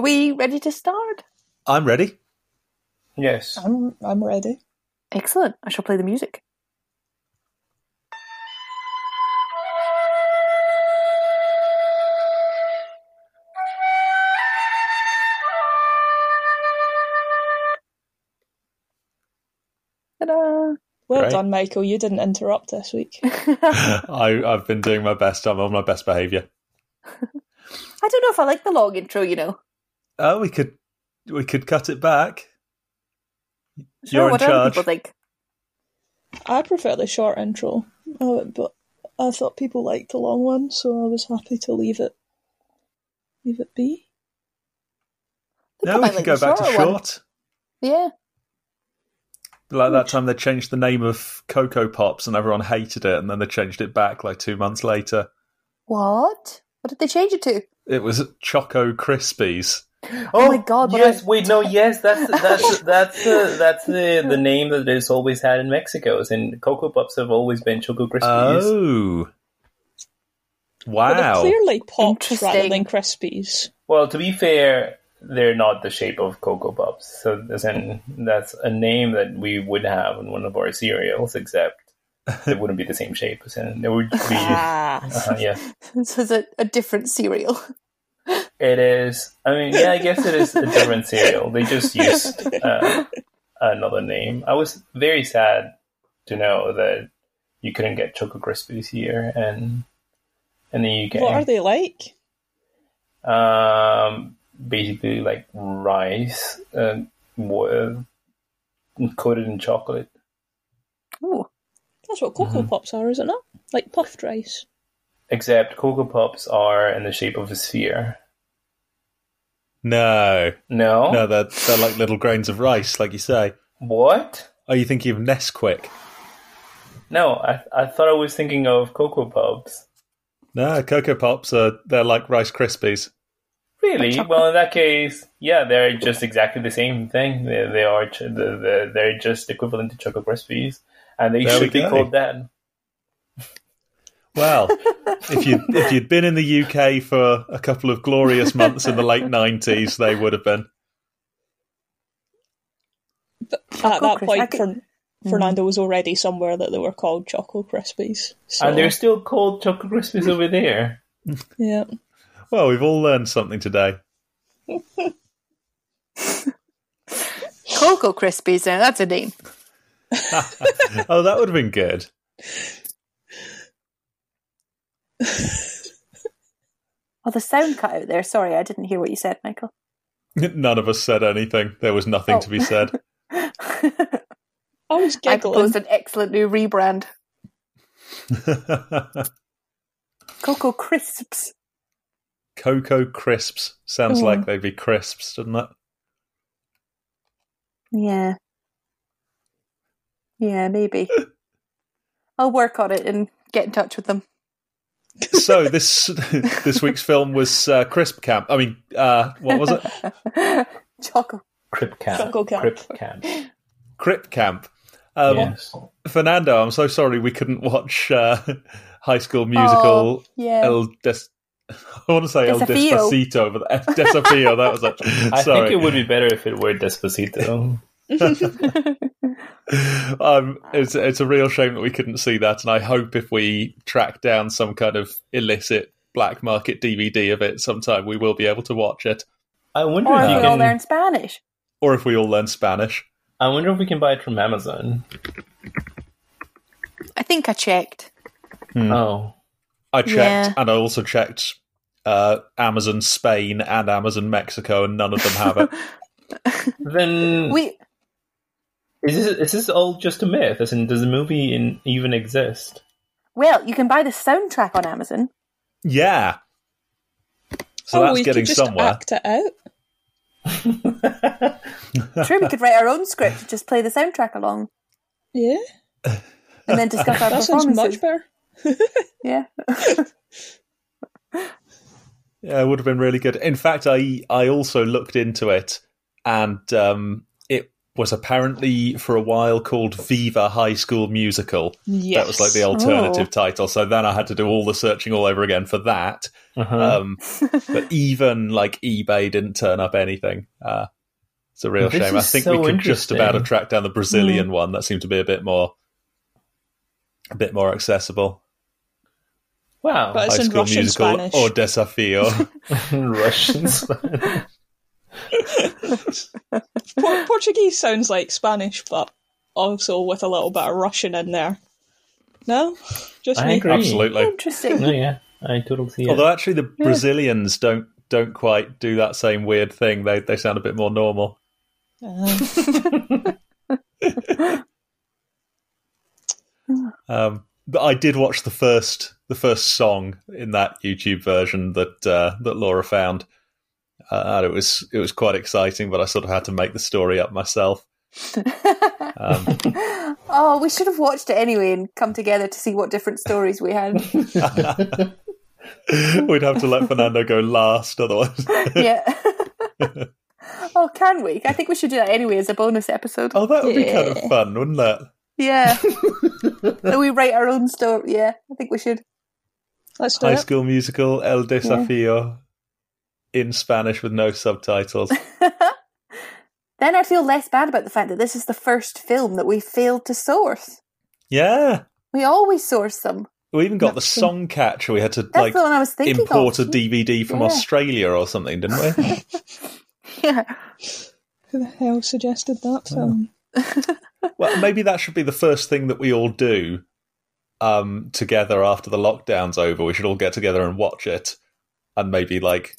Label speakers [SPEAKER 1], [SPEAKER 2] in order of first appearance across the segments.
[SPEAKER 1] Are we ready to start?
[SPEAKER 2] I'm ready.
[SPEAKER 3] Yes.
[SPEAKER 4] I'm I'm ready.
[SPEAKER 1] Excellent. I shall play the music. Ta-da!
[SPEAKER 4] Well
[SPEAKER 2] Great.
[SPEAKER 4] done, Michael. You didn't interrupt this week.
[SPEAKER 2] I, I've been doing my best. I'm on my best behaviour.
[SPEAKER 1] I don't know if I like the long intro, you know.
[SPEAKER 2] Oh, we could we could cut it back.
[SPEAKER 1] Sure,
[SPEAKER 2] You're in
[SPEAKER 1] what do other
[SPEAKER 2] charge.
[SPEAKER 1] people think?
[SPEAKER 4] I prefer the short intro, uh, but I thought people liked the long one, so I was happy to leave it leave it be.
[SPEAKER 1] I
[SPEAKER 2] No, we
[SPEAKER 1] might
[SPEAKER 2] can
[SPEAKER 1] like
[SPEAKER 2] go
[SPEAKER 1] the
[SPEAKER 2] back to
[SPEAKER 1] shorter one.
[SPEAKER 2] short.
[SPEAKER 1] Yeah.
[SPEAKER 2] Like that time they changed the name of Cocoa Pops and everyone hated it, and then they changed it back like two months later.
[SPEAKER 1] What? What did they change it to?
[SPEAKER 2] It was Choco Krispies.
[SPEAKER 1] Oh my God, but
[SPEAKER 3] Yes,
[SPEAKER 1] I-
[SPEAKER 3] wait, no, yes, that's that's that's the that's the the name that it's always had in Mexico. And Cocoa Puffs have always been Choco Krispies.
[SPEAKER 2] Oh,
[SPEAKER 4] But they're
[SPEAKER 2] wow!
[SPEAKER 4] clearly pops rather than crispies.
[SPEAKER 3] Well, to be fair, they're not the shape of Cocoa Puffs, so as in, that's a name that we would have in one of our cereals, except it wouldn't be the same shape. As in, it would be.
[SPEAKER 4] Ah.
[SPEAKER 3] uh, yeah,
[SPEAKER 1] This is a, a different cereal.
[SPEAKER 3] It is. I mean, yeah, I guess it is a different cereal. They just used uh, another name. I was very sad to know that you couldn't get Choco Krispies here and in the UK.
[SPEAKER 4] What are they like?
[SPEAKER 3] Um, basically like rice uh, wa- coated in chocolate.
[SPEAKER 1] Ooh.
[SPEAKER 4] That's what Cocoa Pops are, is it not? Like puffed rice.
[SPEAKER 3] Except Cocoa Pops are in the shape of a sphere.
[SPEAKER 2] No,
[SPEAKER 3] No?
[SPEAKER 2] no, they're they're like little grains of rice, like you say.
[SPEAKER 3] What?
[SPEAKER 2] Are you thinking of Nesquik?
[SPEAKER 3] No, I, I thought I was thinking of Cocoa Pops.
[SPEAKER 2] No, Cocoa Pops are they're like Rice Krispies.
[SPEAKER 3] Really? Well, in that case, yeah, they're just exactly the same thing. They, they are ch- the, the, they're just equivalent to Choco Krispies, and they
[SPEAKER 2] There
[SPEAKER 3] should be called that.
[SPEAKER 2] Well, if you if you'd been in the UK for a couple of glorious months in the late nineties, they would have been.
[SPEAKER 4] At that point,
[SPEAKER 1] could-
[SPEAKER 4] mm-hmm. Fernando was already somewhere that they were called Choco Krispies. So,
[SPEAKER 3] And they're still called Choco Krispies over there.
[SPEAKER 4] yeah.
[SPEAKER 2] Well, we've all learned something today.
[SPEAKER 1] Cocoa Krispies, now that's a name.
[SPEAKER 2] Oh, that would have been good.
[SPEAKER 1] Oh, the sound cut out there. Sorry, I didn't hear what you said, Michael.
[SPEAKER 2] None of us said anything. There was nothing
[SPEAKER 1] Oh.
[SPEAKER 2] to be oh. said.
[SPEAKER 4] I was giggling.
[SPEAKER 1] I
[SPEAKER 4] giggling.
[SPEAKER 1] proposed an excellent new rebrand. Cocoa Crisps.
[SPEAKER 2] Cocoa crisps sounds
[SPEAKER 4] Oh.
[SPEAKER 2] like they'd be crisps, doesn't it?
[SPEAKER 1] Yeah. Yeah, maybe. I'll work on it and get in touch with them.
[SPEAKER 2] So this this week's film was uh, Crisp Camp. I mean, uh, what was it?
[SPEAKER 1] Choco.
[SPEAKER 3] Crip Camp.
[SPEAKER 4] Choco Camp.
[SPEAKER 3] Crip Camp.
[SPEAKER 2] Crip Camp. Um,
[SPEAKER 3] yes.
[SPEAKER 2] Fernando, I'm so sorry we couldn't watch uh, High School Musical.
[SPEAKER 1] Oh, yeah.
[SPEAKER 2] El Des- I want to say El
[SPEAKER 1] Desafío.
[SPEAKER 2] Despacito, but El Desafío, that was it.
[SPEAKER 3] I
[SPEAKER 2] Sorry.
[SPEAKER 3] think it would be better if it were Despacito.
[SPEAKER 2] Um, it's it's a real shame that we couldn't see that, and I hope if we track down some kind of illicit black market DVD of it sometime, we will be able to watch it,
[SPEAKER 3] I wonder
[SPEAKER 1] or
[SPEAKER 3] if
[SPEAKER 1] if
[SPEAKER 3] you
[SPEAKER 1] we all
[SPEAKER 3] can.
[SPEAKER 1] learn Spanish.
[SPEAKER 2] or if we all learn Spanish.
[SPEAKER 3] I wonder if we can buy it from Amazon.
[SPEAKER 1] I think I checked.
[SPEAKER 3] Oh,
[SPEAKER 2] I checked,
[SPEAKER 1] Yeah.
[SPEAKER 2] and I also checked uh, Amazon Spain and Amazon Mexico, and none of them have it.
[SPEAKER 3] then
[SPEAKER 1] We
[SPEAKER 3] is this is this all just a myth? As in, does the movie in, even exist?
[SPEAKER 1] well, you can buy the soundtrack on Amazon.
[SPEAKER 2] yeah, so
[SPEAKER 4] oh,
[SPEAKER 2] that's
[SPEAKER 4] we
[SPEAKER 2] getting
[SPEAKER 4] could just
[SPEAKER 2] somewhere.
[SPEAKER 4] act it out.
[SPEAKER 1] Sure, we could write our own script, and just play the soundtrack along,
[SPEAKER 4] Yeah,
[SPEAKER 1] and then discuss our
[SPEAKER 4] that sounds
[SPEAKER 1] performances.
[SPEAKER 4] much better.
[SPEAKER 1] Yeah.
[SPEAKER 2] Yeah, it would have been really good. In fact, I I also looked into it, and um, it was apparently for a while called Viva High School Musical.
[SPEAKER 4] Yes.
[SPEAKER 2] That was like the alternative
[SPEAKER 1] Oh.
[SPEAKER 2] title. So then I had to do all the searching all over again for that.
[SPEAKER 3] Uh-huh.
[SPEAKER 2] Um, but even like eBay didn't turn up anything. Uh, it's a real
[SPEAKER 3] This
[SPEAKER 2] shame. I think
[SPEAKER 3] so
[SPEAKER 2] we could just about have tracked down the Brazilian one. That seemed to be a bit more, a bit more accessible.
[SPEAKER 3] wow.
[SPEAKER 4] But- It's
[SPEAKER 2] High
[SPEAKER 4] in
[SPEAKER 2] School
[SPEAKER 4] Russian,
[SPEAKER 2] Musical
[SPEAKER 4] Spanish.
[SPEAKER 2] or Desafio.
[SPEAKER 3] Russians.
[SPEAKER 4] Por- Portuguese sounds like Spanish, but also with a little bit of Russian in there. No, just
[SPEAKER 3] I
[SPEAKER 4] me.
[SPEAKER 3] agree.
[SPEAKER 2] Absolutely.
[SPEAKER 1] Interesting.
[SPEAKER 3] no, yeah, I totally see it.
[SPEAKER 2] Although actually the Brazilians don't don't quite do that same weird thing. They they sound a bit more normal.
[SPEAKER 4] Uh,
[SPEAKER 2] Um, but I did watch the first the first song in that YouTube version that uh, that Laura found, and it was it was quite exciting. But I sort of had to make the story up myself. Um,
[SPEAKER 1] Oh, we should have watched it anyway and come together to see what different stories we had.
[SPEAKER 2] we'd have to let Fernando go last, otherwise.
[SPEAKER 1] yeah. oh, can we? I think we should do that anyway as a bonus episode.
[SPEAKER 2] oh, that would be kind of fun, wouldn't it?
[SPEAKER 1] Yeah. so we write our own story. Yeah, I think we should.
[SPEAKER 4] let's do it.
[SPEAKER 2] High
[SPEAKER 4] it.
[SPEAKER 2] School Musical El Desafío in Spanish with no subtitles.
[SPEAKER 1] Then I'd feel less bad about the fact that this is the first film that we failed to source.
[SPEAKER 2] Yeah,
[SPEAKER 1] We always source them.
[SPEAKER 2] we even got the
[SPEAKER 4] That's
[SPEAKER 2] Songcatcher. We had to
[SPEAKER 1] That's
[SPEAKER 2] like
[SPEAKER 1] the one I was thinking
[SPEAKER 2] import a. DVD from
[SPEAKER 1] Yeah.
[SPEAKER 2] Australia or something, didn't we?
[SPEAKER 1] Yeah.
[SPEAKER 4] Who the hell suggested that film?
[SPEAKER 2] well, maybe that should be the first thing that we all do um, together after the lockdown's over. We should all get together and watch it, and maybe like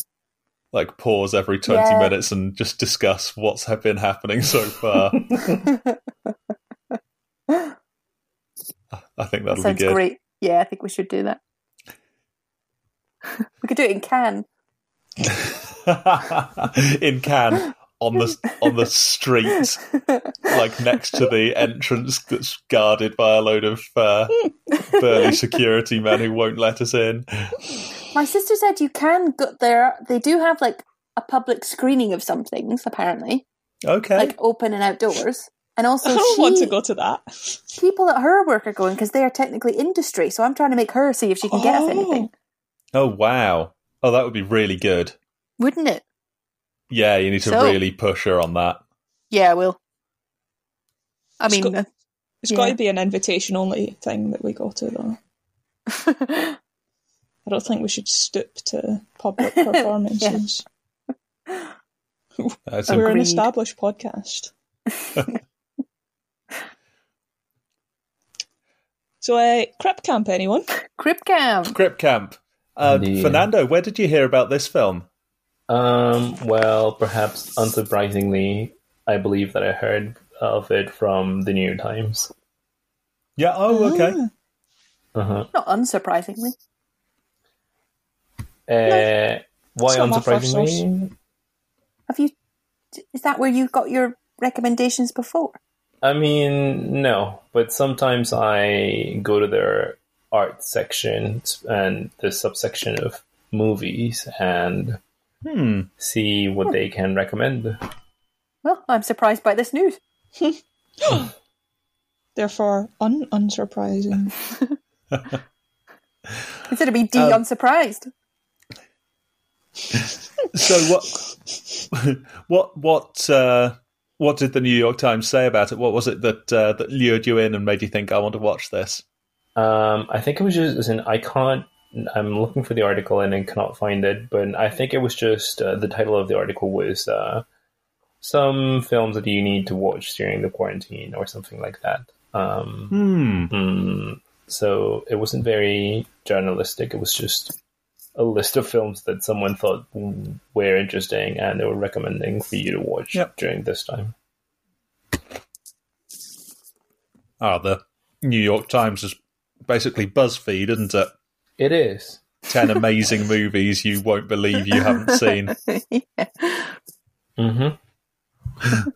[SPEAKER 2] like pause every twenty
[SPEAKER 1] Yeah.
[SPEAKER 2] minutes and just discuss what's been happening so far. I think
[SPEAKER 1] That
[SPEAKER 2] that'll be
[SPEAKER 1] sounds
[SPEAKER 2] good.
[SPEAKER 1] great. Yeah, I think we should do that. we could do it in Cannes.
[SPEAKER 2] in Cannes on the on the street, like next to the entrance that's guarded by a load of uh, burly security men who won't let us in.
[SPEAKER 1] My sister said you can go there. They do have like a public screening of some things, apparently,
[SPEAKER 2] Okay,
[SPEAKER 1] like open and outdoors. And also,
[SPEAKER 4] I don't
[SPEAKER 1] she,
[SPEAKER 4] want to go to that.
[SPEAKER 1] people at her work are going because they are technically industry. So I'm trying to make her see if she can get us
[SPEAKER 4] Oh.
[SPEAKER 1] anything.
[SPEAKER 2] oh wow, oh that would be really good.
[SPEAKER 1] Wouldn't it?
[SPEAKER 2] Yeah, you need to
[SPEAKER 1] So-
[SPEAKER 2] really push her on that.
[SPEAKER 1] Yeah, I will. I
[SPEAKER 4] It's
[SPEAKER 1] mean,
[SPEAKER 4] got-
[SPEAKER 1] uh,
[SPEAKER 4] It's
[SPEAKER 1] Yeah.
[SPEAKER 4] got to be an invitation only thing that we go to, though. I don't think we should stoop to public performances.
[SPEAKER 2] That's
[SPEAKER 4] We're an established podcast. so, uh, Crip Camp, anyone?
[SPEAKER 1] Crip Camp.
[SPEAKER 2] Crip Camp. Uh,
[SPEAKER 3] Indeed.
[SPEAKER 2] Fernando, where did you hear about this film?
[SPEAKER 3] Um, well, perhaps unsurprisingly, I believe that I heard of it from the New York Times.
[SPEAKER 2] Yeah. Oh, okay.
[SPEAKER 4] Ah,
[SPEAKER 3] Uh-huh.
[SPEAKER 1] Not unsurprisingly.
[SPEAKER 3] Uh, why
[SPEAKER 4] It's not my first
[SPEAKER 3] unsurprisingly?
[SPEAKER 1] Have you? Is that where you got your recommendations before?
[SPEAKER 3] I mean, no, but sometimes I go to their art section and the subsection of movies and
[SPEAKER 2] Hmm.
[SPEAKER 3] see what they can recommend.
[SPEAKER 1] Well, I'm surprised by this news.
[SPEAKER 4] Therefore, un- unsurprising.
[SPEAKER 1] Consider me de
[SPEAKER 2] Um,
[SPEAKER 1] unsurprised.
[SPEAKER 2] So what? what? What? Uh, what did the New York Times say about it? What was it that uh, that lured you in and made you think I want to watch this?
[SPEAKER 3] Um, I think it was just, as in, I can't, I'm looking for the article and I cannot find it, but I think it was just, uh, the title of the article was, uh, some films that you need to watch during the quarantine or something like that. Um,
[SPEAKER 2] Hmm.
[SPEAKER 3] mm, so it wasn't very journalistic. It was just a list of films that someone thought were interesting and they were recommending for you to watch
[SPEAKER 2] Yep.
[SPEAKER 3] during this time.
[SPEAKER 2] Ah, the New York Times is basically BuzzFeed, isn't it?
[SPEAKER 3] It is.
[SPEAKER 2] Ten amazing movies you won't believe you haven't seen.
[SPEAKER 3] hmm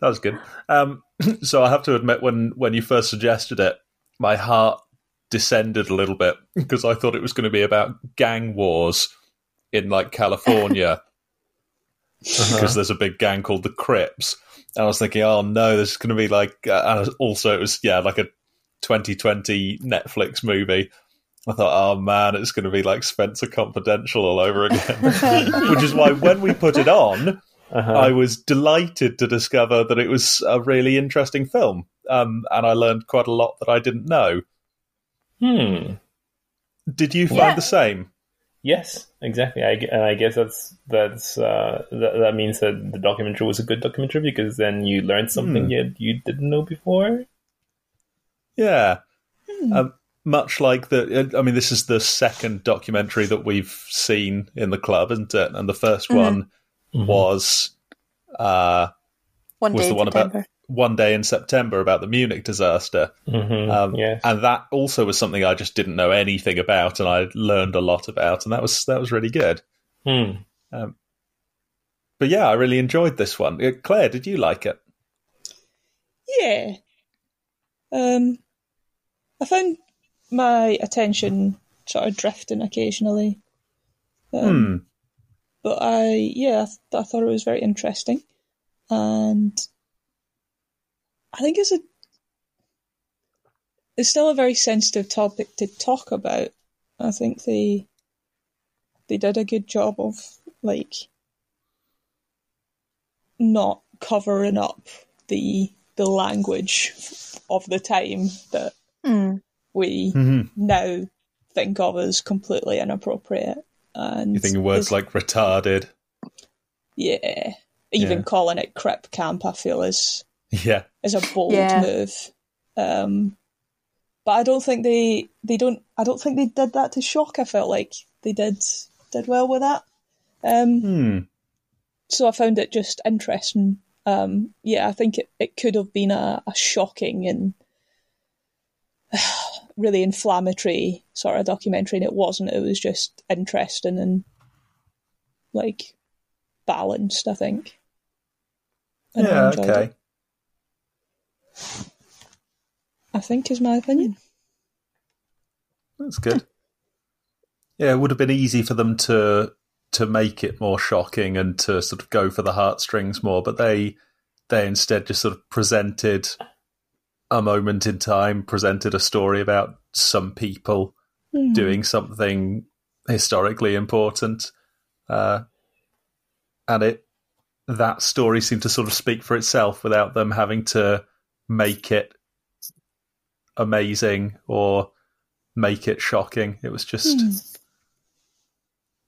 [SPEAKER 2] That was good. Um, so I have to admit, when when you first suggested it, my heart descended a little bit because I thought it was going to be about gang wars in like California. because there's a big gang called the Crips. And I was thinking, oh no, this is going to be like, uh, and also it was yeah, like a 2020 Netflix movie. I thought, oh man, it's going to be like Spenser Confidential all over again. Which is why when we put it on,
[SPEAKER 3] Uh-huh.
[SPEAKER 2] I was delighted to discover that it was a really interesting film. Um, and I learned quite a lot that I didn't know.
[SPEAKER 3] hmm.
[SPEAKER 2] Did you find
[SPEAKER 1] Yeah.
[SPEAKER 2] the same?
[SPEAKER 3] Yes, exactly. I, and I guess that's that's uh, that, that means that the documentary was a good documentary because then you learned something
[SPEAKER 2] Hmm.
[SPEAKER 3] you you didn't know before.
[SPEAKER 2] Yeah.
[SPEAKER 1] Hmm.
[SPEAKER 2] Um, much like the, I mean, this is the second documentary that we've seen in the club, isn't it? And the 1st
[SPEAKER 1] Mhm.
[SPEAKER 2] one was uh,
[SPEAKER 1] One
[SPEAKER 2] was
[SPEAKER 1] day
[SPEAKER 2] the
[SPEAKER 1] in
[SPEAKER 2] one about one day in September about the Munich disaster.
[SPEAKER 3] Mhm.
[SPEAKER 2] Um,
[SPEAKER 3] yes.
[SPEAKER 2] and that also was something I just didn't know anything about, and I learned a lot about, and that was that was really good.
[SPEAKER 3] Hmm.
[SPEAKER 2] But yeah, I really enjoyed this one. Uh, Claire, did you like it?
[SPEAKER 4] Yeah. Um, I found my attention sort of drifting occasionally. Um,
[SPEAKER 2] Hmm.
[SPEAKER 4] But I, yeah, I, th- I thought it was very interesting. And I think it's a, it's still a very sensitive topic to talk about. I think they, they did a good job of, like, not covering up the the language of the time that
[SPEAKER 1] Hmm.
[SPEAKER 4] We
[SPEAKER 2] Mhm.
[SPEAKER 4] now think of as completely inappropriate. And
[SPEAKER 2] You think words like retarded?
[SPEAKER 4] yeah, even
[SPEAKER 2] Yeah.
[SPEAKER 4] calling it crip camp, I feel is
[SPEAKER 2] Yeah.
[SPEAKER 4] is a bold
[SPEAKER 1] Yeah.
[SPEAKER 4] move. Um, but I don't think they they don't. I don't think they did that to shock. I felt like they did did well with that. Um,
[SPEAKER 2] Hmm.
[SPEAKER 4] so I found it just interesting. Um, yeah, I think it, it could have been a, a shocking and really inflammatory sort of documentary, and it wasn't. It was just interesting and like balanced. I think. And
[SPEAKER 2] Yeah.
[SPEAKER 4] enjoyed
[SPEAKER 2] Okay.
[SPEAKER 4] it, I think is my opinion.
[SPEAKER 2] That's good. Yeah, it would have been easy for them to to make it more shocking and to sort of go for the heartstrings more, but they they instead just sort of presented a moment in time, presented a story about some people
[SPEAKER 4] Hmm.
[SPEAKER 2] doing something historically important, uh, and it that story seemed to sort of speak for itself without them having to make it amazing or make it shocking. It was just
[SPEAKER 4] Hmm.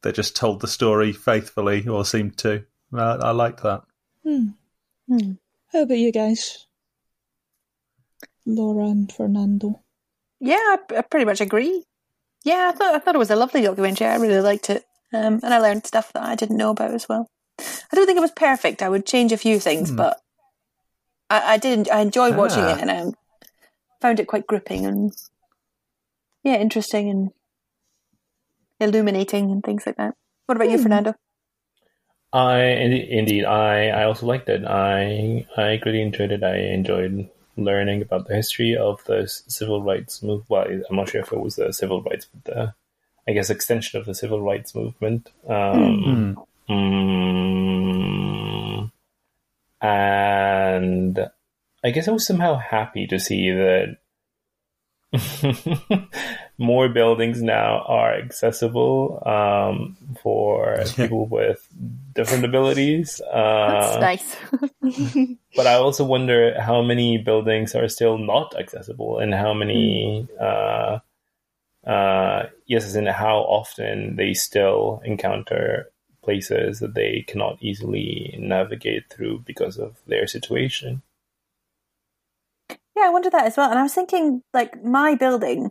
[SPEAKER 2] they just told the story faithfully, or seemed to. I, I liked that.
[SPEAKER 4] Hmm.
[SPEAKER 1] Hmm.
[SPEAKER 4] How about you guys, Laura and Fernando?
[SPEAKER 1] Yeah, I, I pretty much agree. Yeah, I thought I thought it was a lovely documentary. I really liked it, um, and I learned stuff that I didn't know about as well. I don't think it was perfect. I would change a few things,
[SPEAKER 2] Hmm.
[SPEAKER 1] but I, I did. I enjoyed watching
[SPEAKER 2] Ah.
[SPEAKER 1] it, and I found it quite gripping and yeah, interesting and illuminating and things like that. What about you,
[SPEAKER 4] Hmm.
[SPEAKER 1] Fernando?
[SPEAKER 3] I indeed, indeed I I also liked it. I I greatly enjoyed it. I enjoyed learning about the history of the civil rights movement. Well, I'm not sure if it was the civil rights, but the I guess extension of the civil rights movement. Um,
[SPEAKER 2] Hmm.
[SPEAKER 3] mm, and I guess I was somehow happy to see that more buildings now are accessible um, for people with different abilities.
[SPEAKER 1] That's
[SPEAKER 3] Uh,
[SPEAKER 1] nice.
[SPEAKER 3] but I also wonder how many buildings are still not accessible and how many, uh, uh, yes, and how often they still encounter places that they cannot easily navigate through because of their situation.
[SPEAKER 1] Yeah, I wondered that as well. And I was thinking, like, my building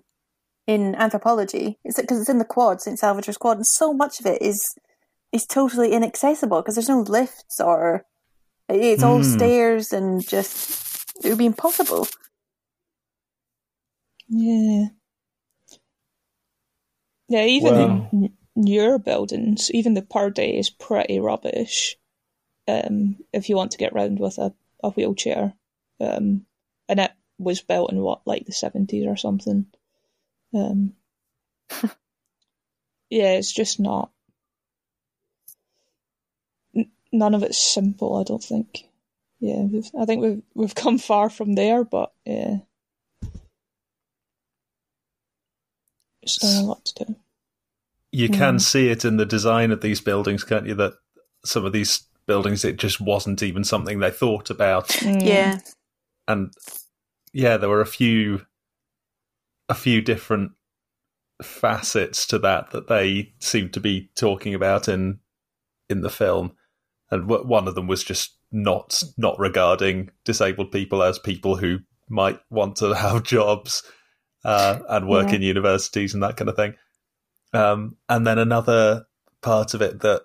[SPEAKER 1] in anthropology, is because it's in the quad, St. Salvator's quad, and so much of it is is totally inaccessible because there's no lifts or it's all
[SPEAKER 2] Hmm.
[SPEAKER 1] stairs and just it would be impossible.
[SPEAKER 4] Yeah. Yeah, even
[SPEAKER 3] Well-
[SPEAKER 4] in your buildings, even the Purdie is pretty rubbish. Um, if you want to get round with a, a wheelchair. Um, and it was built in what, like the 70s or something. Um, yeah, it's just not. n- none of it's simple. I don't think. Yeah, we've, I think we've we've come far from there, but yeah, still a lot to do.
[SPEAKER 2] You can see it in the design of these buildings, can't you? That some of these buildings, it just wasn't even something they thought about.
[SPEAKER 4] Mm.
[SPEAKER 1] Yeah.
[SPEAKER 2] and yeah, there were a few a few different facets to that that they seemed to be talking about in in the film, and w- one of them was just not not regarding disabled people as people who might want to have jobs uh, and work
[SPEAKER 1] Yeah.
[SPEAKER 2] in universities and that kind of thing. Um, and then another part of it that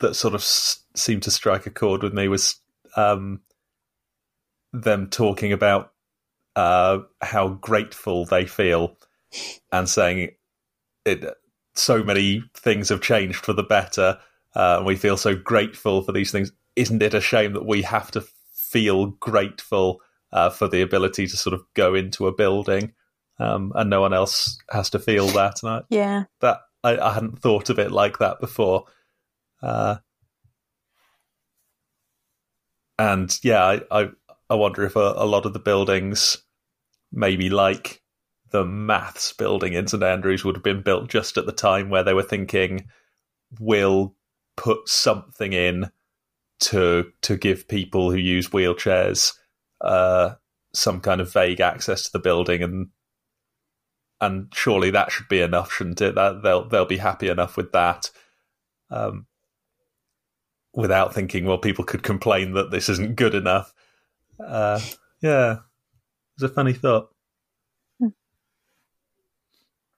[SPEAKER 2] that sort of s- seemed to strike a chord with me was um, them talking about uh, how grateful they feel and saying it. So many things have changed for the better, uh, and we feel so grateful for these things. Isn't it a shame that we have to feel grateful uh, for the ability to sort of go into a building, um, and no one else has to feel that? And I,
[SPEAKER 1] Yeah.
[SPEAKER 2] that I, I hadn't thought of it like that before. Uh, and yeah, I, I I wonder if a, a lot of the buildings, maybe like the maths building in St Andrews, would have been built just at the time where they were thinking, we'll put something in to to give people who use wheelchairs uh, some kind of vague access to the building and and surely that should be enough, shouldn't it? That they'll they'll be happy enough with that, um, without thinking, well, people could complain that this isn't good enough. Uh, yeah, it's a funny thought.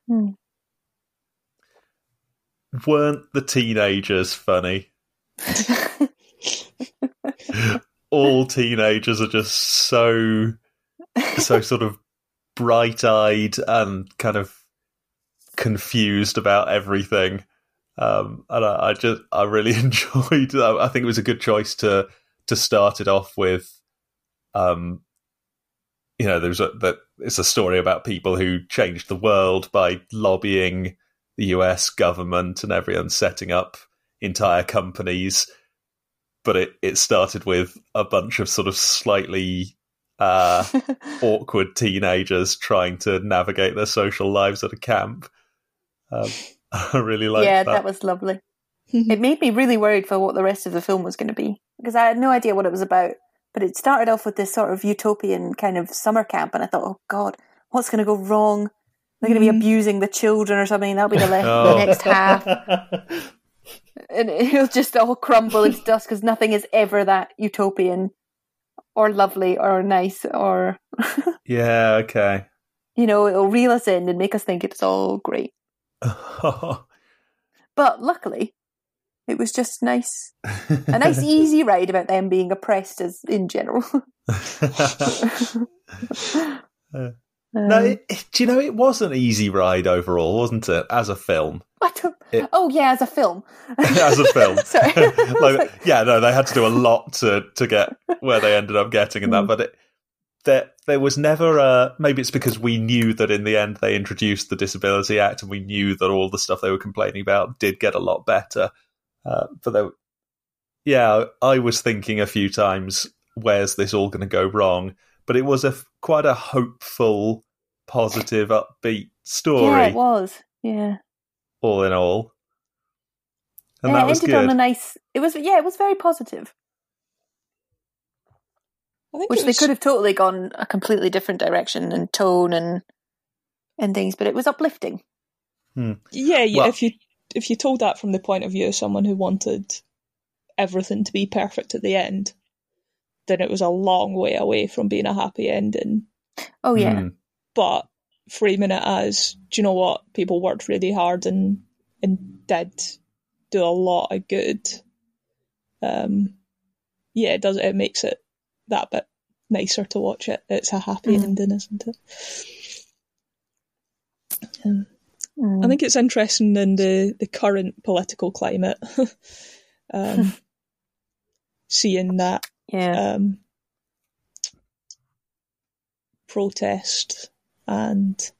[SPEAKER 1] Hmm.
[SPEAKER 2] Weren't the teenagers funny? All teenagers are just so so sort of bright eyed and kind of confused about everything. Um, and I, I just I really enjoyed. I think it was a good choice to to start it off with. Um, you know, there's a that it's a story about people who changed the world by lobbying the U.S. government and everyone setting up entire companies. But it it started with a bunch of sort of slightly uh, awkward teenagers trying to navigate their social lives at a camp. Um, I really liked that.
[SPEAKER 1] yeah,
[SPEAKER 2] that.
[SPEAKER 1] that was lovely. It made me really worried for what the rest of the film was going to be because I had no idea what it was about. But it started off with this sort of utopian kind of summer camp, and I thought, oh God, what's going to go wrong? They're going to be mm-hmm. abusing the children or something. That'll be the, le-
[SPEAKER 2] Oh.
[SPEAKER 1] the next half, and it'll just all crumble into dust because nothing is ever that utopian or lovely or nice or
[SPEAKER 2] yeah, okay.
[SPEAKER 1] you know it'll reel us in and make us think it's all great. But luckily, it was just nice, a nice easy ride about them being oppressed as in general.
[SPEAKER 2] no,
[SPEAKER 1] Um,
[SPEAKER 2] it, it- do you know it was an easy ride overall, wasn't it? As a film, it-
[SPEAKER 1] oh yeah, as a film.
[SPEAKER 2] as a film.
[SPEAKER 1] Sorry.
[SPEAKER 2] Like,
[SPEAKER 1] like-
[SPEAKER 2] yeah, no, they had to do a lot to to get where they ended up getting in that,
[SPEAKER 1] Mm.
[SPEAKER 2] but it, there there was never a. Maybe it's because we knew that in the end they introduced the Disability Act, and we knew that all the stuff they were complaining about did get a lot better. Uh, but there, yeah, I was thinking a few times, where's this all going to go wrong? But it was a quite a hopeful, positive, upbeat story,
[SPEAKER 1] Yeah, it was. Yeah,
[SPEAKER 2] all in all. And
[SPEAKER 1] yeah,
[SPEAKER 2] that
[SPEAKER 1] it
[SPEAKER 2] was
[SPEAKER 1] ended
[SPEAKER 2] good.
[SPEAKER 1] on a nice. It was yeah, it was very positive.
[SPEAKER 4] I think
[SPEAKER 1] Which
[SPEAKER 4] it
[SPEAKER 1] they could have totally gone a completely different direction and tone and and things, but it was uplifting.
[SPEAKER 4] Yeah,
[SPEAKER 2] Well-
[SPEAKER 4] if you if you told that from the point of view of someone who wanted everything to be perfect at the end, then it was a long way away from being a happy ending.
[SPEAKER 1] Oh yeah,
[SPEAKER 2] Hmm.
[SPEAKER 4] But framing it as, do you know what? People worked really hard and and did do a lot of good. Um, yeah, it does. It makes it that bit nicer to watch it. It's a happy
[SPEAKER 1] Mhm.
[SPEAKER 4] ending, isn't it? Um,
[SPEAKER 1] Mm.
[SPEAKER 4] I think it's interesting in the, the current political climate, um, seeing that
[SPEAKER 1] yeah,
[SPEAKER 4] um, protest and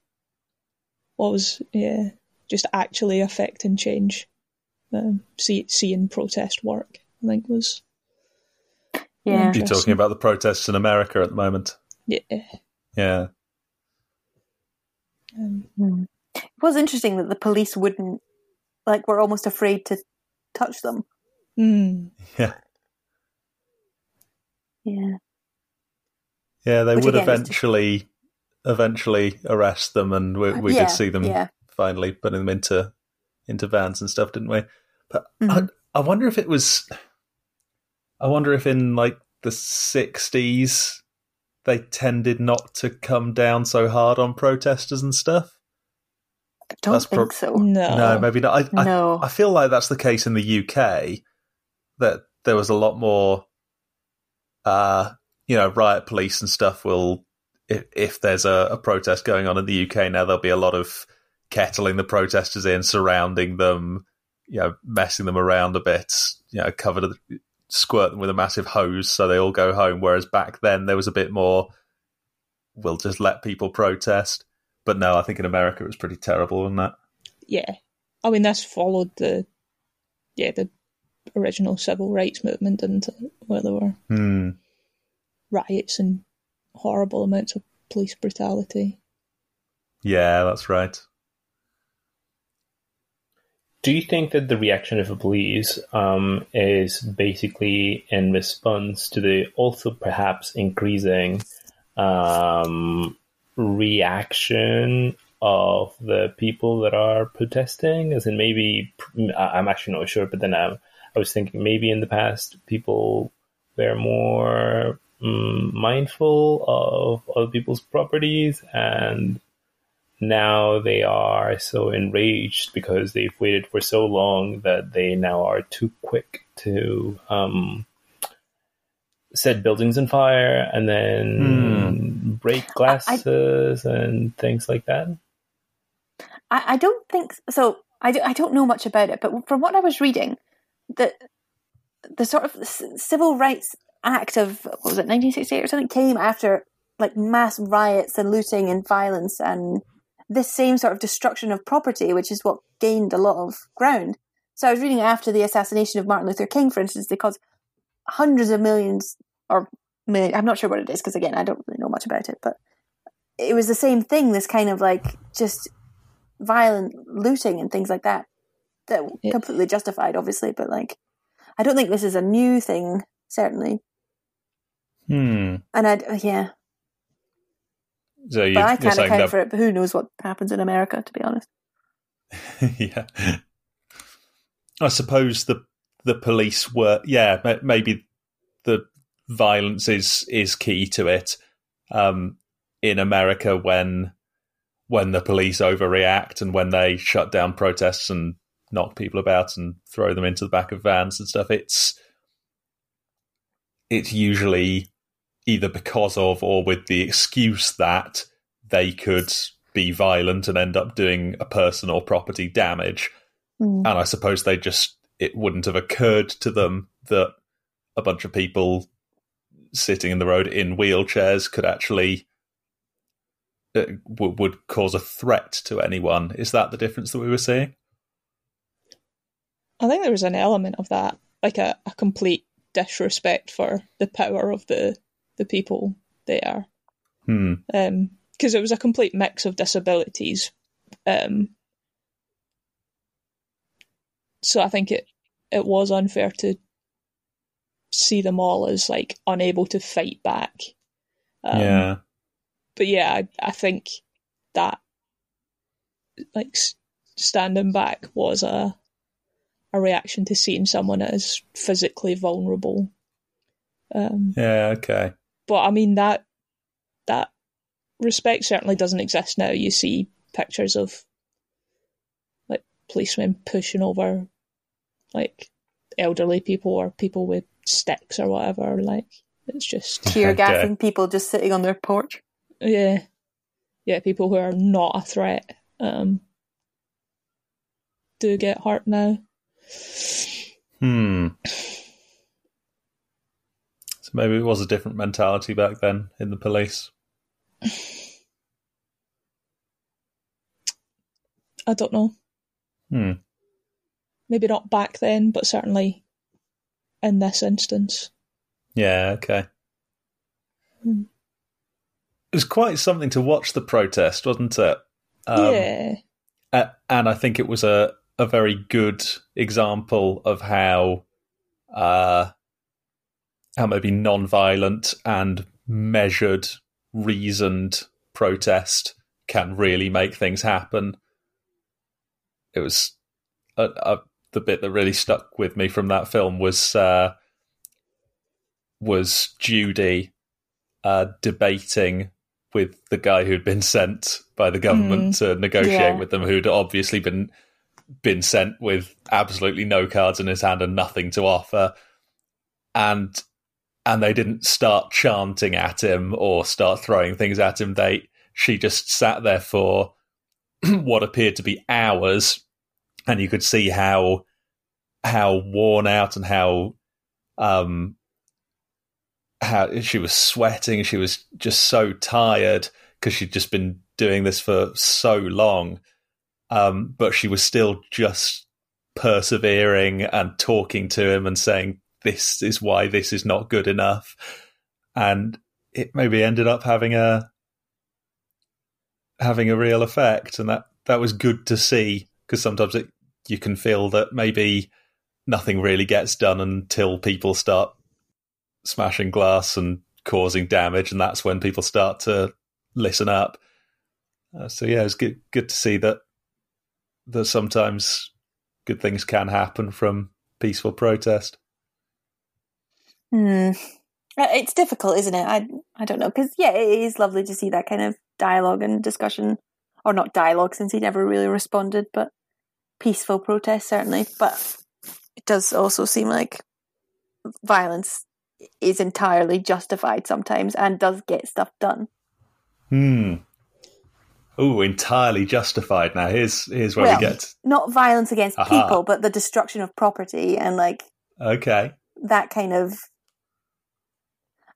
[SPEAKER 4] what was yeah just actually affecting change. Um, see, seeing protest work I think was
[SPEAKER 1] Yeah.
[SPEAKER 2] You're talking about the protests in America at the moment.
[SPEAKER 4] yeah.
[SPEAKER 2] Yeah.
[SPEAKER 4] Um,
[SPEAKER 1] Hmm. It was interesting that the police wouldn't, like, were almost afraid to touch them.
[SPEAKER 4] mm,
[SPEAKER 2] Yeah.
[SPEAKER 1] Yeah.
[SPEAKER 2] Yeah, they
[SPEAKER 1] Which
[SPEAKER 2] would
[SPEAKER 1] again is-
[SPEAKER 2] eventually eventually arrest them and we, we
[SPEAKER 1] Yeah,
[SPEAKER 2] did see them
[SPEAKER 1] Yeah.
[SPEAKER 2] finally putting them into into vans and stuff, didn't we? But
[SPEAKER 1] Mhm.
[SPEAKER 2] I, I wonder if it was I wonder if in like the sixties they tended not to come down so hard on protesters and stuff.
[SPEAKER 1] I don't
[SPEAKER 2] That's
[SPEAKER 1] think
[SPEAKER 2] prob-
[SPEAKER 1] so.
[SPEAKER 4] no,
[SPEAKER 2] No, maybe not. I, I
[SPEAKER 1] No.
[SPEAKER 2] I feel like that's the case in the UK. That there was a lot more, uh, you know, riot police and stuff. Will if, if there's a, a protest going on in the UK now, there'll be a lot of kettling the protesters in, surrounding them, you know, messing them around a bit, you know, covered, squirt them with a massive hose so they all go home. Whereas back then there was a bit more, we'll just let people protest. But no, I think in America it was pretty terrible, wasn't it?
[SPEAKER 4] yeah. I mean, this followed the yeah the original civil rights movement, didn't it? Where there were
[SPEAKER 2] Hmm.
[SPEAKER 4] riots and horrible amounts of police brutality.
[SPEAKER 2] Yeah, that's right.
[SPEAKER 3] Do you think that the reaction of the police um, is basically in response to the also perhaps increasing um, reaction of the people that are protesting? As in, maybe I'm actually not sure, but then I, I was thinking maybe in the past people were more mm, mindful of other people's properties and now they are so enraged because they've waited for so long that they now are too quick to um, set buildings on fire and then hmm. break glasses and things like that.
[SPEAKER 1] I, I don't think so. I, do, I don't know much about it, but from what I was reading, the the sort of Civil Rights Act of what was it, 1968 or something, came after like mass riots and looting and violence and this same sort of destruction of property, which is what gained a lot of ground. So I was reading after the assassination of Martin Luther King, for instance, they caused hundreds of millions or I'm not sure what it is because again I don't really know much about it, but it was the same thing. This kind of like just violent looting and things like that that
[SPEAKER 4] Yeah.
[SPEAKER 1] completely justified, obviously, but like I don't think this is a new thing, certainly.
[SPEAKER 2] Hmm.
[SPEAKER 1] And I yeah,
[SPEAKER 2] So you,
[SPEAKER 1] but I can't account
[SPEAKER 2] that,
[SPEAKER 1] for it. But who knows what happens in America? To be honest,
[SPEAKER 2] yeah. I suppose the the police were, yeah, maybe the violence is is key to it. Um, in America, when when the police overreact and when they shut down protests and knock people about and throw them into the back of vans and stuff, it's it's usually either because of or with the excuse that they could be violent and end up doing a person or property damage.
[SPEAKER 1] Mm.
[SPEAKER 2] And I suppose they just, it wouldn't have occurred to them that a bunch of people sitting in the road in wheelchairs could actually uh, w- would cause a threat to anyone. Is that the difference that we were seeing?
[SPEAKER 4] I think there was an element of that, like a, a complete disrespect for the power of the the people there,
[SPEAKER 2] Hmm.
[SPEAKER 4] because it was a complete mix of disabilities. Um, so I think it it was unfair to see them all as like unable to fight back. Um,
[SPEAKER 2] yeah.
[SPEAKER 4] but yeah, I, I think that like s- standing back was a a reaction to seeing someone as physically vulnerable. Um,
[SPEAKER 2] Yeah. Okay.
[SPEAKER 4] but I mean that that respect certainly doesn't exist now. You see pictures of like policemen pushing over like elderly people or people with sticks or whatever. Like it's just
[SPEAKER 1] tear
[SPEAKER 2] Okay.
[SPEAKER 1] gassing people just sitting on their porch.
[SPEAKER 4] yeah, yeah. People who are not a threat um, do get hurt now.
[SPEAKER 2] Hmm. So maybe it was a different mentality back then in the police.
[SPEAKER 4] I don't know.
[SPEAKER 2] Hmm.
[SPEAKER 4] Maybe not back then, but certainly in this instance.
[SPEAKER 2] Yeah, okay.
[SPEAKER 4] Hmm.
[SPEAKER 2] It was quite something to watch the protest, wasn't it? Um,
[SPEAKER 4] yeah.
[SPEAKER 2] a- and I think it was a, a very good example of how uh, how maybe non-violent and measured, reasoned protest can really make things happen. It was uh, the bit that really stuck with me from that film was uh, was Judy uh, debating with the guy who'd been sent by the government to negotiate
[SPEAKER 1] Yeah.
[SPEAKER 2] with them, who'd obviously been been sent with absolutely no cards in his hand and nothing to offer, and and they didn't start chanting at him or start throwing things at him. They she just sat there for what appeared to be hours, and you could see how how worn out and how um how she was sweating. She was just so tired because she'd just been doing this for so long. Um, but she was still just persevering and talking to him and saying, "This is why this is not good enough," and it maybe ended up having a having a real effect, and that that was good to see because sometimes it, you can feel that maybe nothing really gets done until people start smashing glass and causing damage, and that's when people start to listen up. Uh, so yeah, it's good good to see that that sometimes good things can happen from peaceful protest.
[SPEAKER 1] Hmm. Uh, It's difficult, isn't it? I I don't know because yeah, it is lovely to see that kind of dialogue and discussion, or not dialogue since he never really responded, but peaceful protest certainly. But it does also seem like violence is entirely justified sometimes and does get stuff done.
[SPEAKER 2] Hmm. Oh, entirely justified. Now here's here's where
[SPEAKER 1] Well,
[SPEAKER 2] we get.
[SPEAKER 1] Not violence against
[SPEAKER 2] Aha.
[SPEAKER 1] people, but the destruction of property and like
[SPEAKER 2] Okay.
[SPEAKER 1] that kind of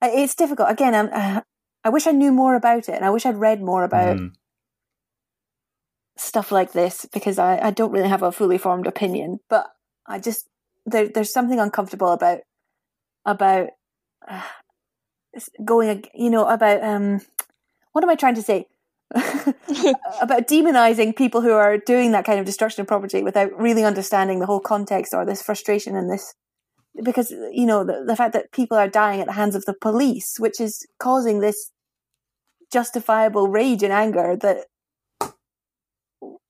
[SPEAKER 1] it's difficult again I'm, i wish i knew more about it and i wish i'd read more about
[SPEAKER 2] Hmm.
[SPEAKER 1] Stuff like this because I, I don't really have a fully formed opinion but i just there, there's something uncomfortable about about uh, going you know about um what am i trying to say? About demonizing people who are doing that kind of destruction of property without really understanding the whole context or this frustration and this because you know the, the fact that people are dying at the hands of the police which is causing this justifiable rage and anger that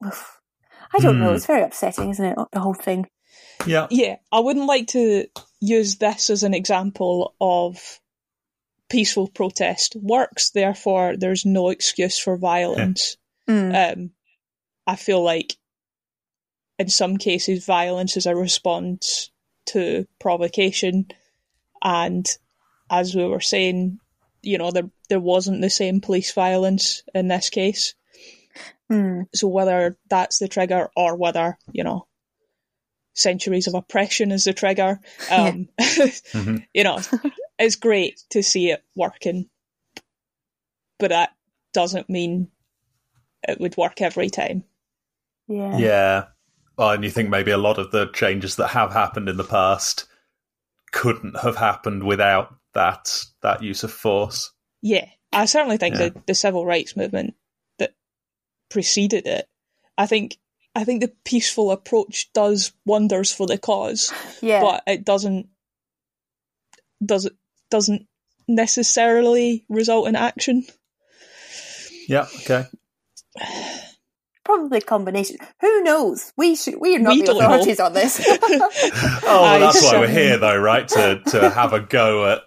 [SPEAKER 1] i don't know
[SPEAKER 2] Hmm.
[SPEAKER 1] it's very upsetting isn't it the whole thing
[SPEAKER 2] Yeah.
[SPEAKER 4] Yeah, I wouldn't like to use this as an example of peaceful protest works, therefore there's no excuse for violence. Um, I feel like in some cases violence is a response to provocation and as we were saying, you know, there there wasn't the same police violence in this case.
[SPEAKER 1] Hmm.
[SPEAKER 4] So whether that's the trigger or whether, you know, centuries of oppression is the trigger, um,
[SPEAKER 2] Mhm.
[SPEAKER 4] you know, it's great to see it working, but that doesn't mean it would work every time.
[SPEAKER 1] yeah
[SPEAKER 2] Yeah. Well, and you think maybe a lot of the changes that have happened in the past couldn't have happened without that that use of force.
[SPEAKER 4] Yeah, I certainly think
[SPEAKER 2] Yeah.
[SPEAKER 4] the the civil rights movement that preceded it. I think I think the peaceful approach does wonders for the cause,
[SPEAKER 1] yeah
[SPEAKER 4] but it doesn't does it doesn't necessarily result in action.
[SPEAKER 2] Yeah. Okay.
[SPEAKER 1] probably a combination who knows we should we are not
[SPEAKER 4] We
[SPEAKER 1] the
[SPEAKER 4] don't know.
[SPEAKER 1] authorities on this
[SPEAKER 2] Oh, well, that's why we're here, though, right? To to have a go at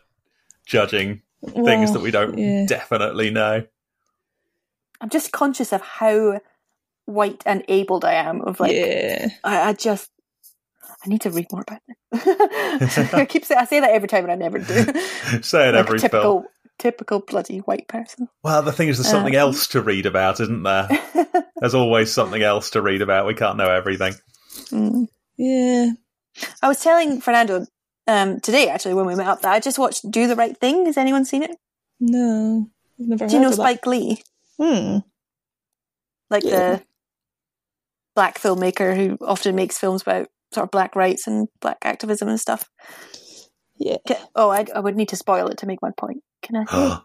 [SPEAKER 2] judging things
[SPEAKER 4] Well,
[SPEAKER 2] that we don't
[SPEAKER 4] yeah.
[SPEAKER 2] definitely know.
[SPEAKER 1] I'm just conscious of how white and abled i am of like
[SPEAKER 4] yeah,
[SPEAKER 1] I, I just I need to read more about this. I keep saying I say that every time and I never do.
[SPEAKER 2] Say it
[SPEAKER 1] like
[SPEAKER 2] every
[SPEAKER 1] typical
[SPEAKER 2] film.
[SPEAKER 1] typical bloody white person.
[SPEAKER 2] Well, the thing is, there's something
[SPEAKER 1] Uh,
[SPEAKER 2] else to read about, isn't there? There's always something else to read about. We can't know everything.
[SPEAKER 1] Mm.
[SPEAKER 4] yeah.
[SPEAKER 1] I was telling Fernando um, today actually when we met up that I just watched Do the Right Thing. Has anyone seen it?
[SPEAKER 4] No, I've never
[SPEAKER 1] Do you know
[SPEAKER 4] of that.
[SPEAKER 1] Spike Lee?
[SPEAKER 4] Hmm.
[SPEAKER 1] Like
[SPEAKER 4] Yeah.
[SPEAKER 1] the black filmmaker who often makes films about sort of black rights and black activism and stuff.
[SPEAKER 4] Yeah.
[SPEAKER 1] Oh, I, I would need to spoil it to make my point. Can I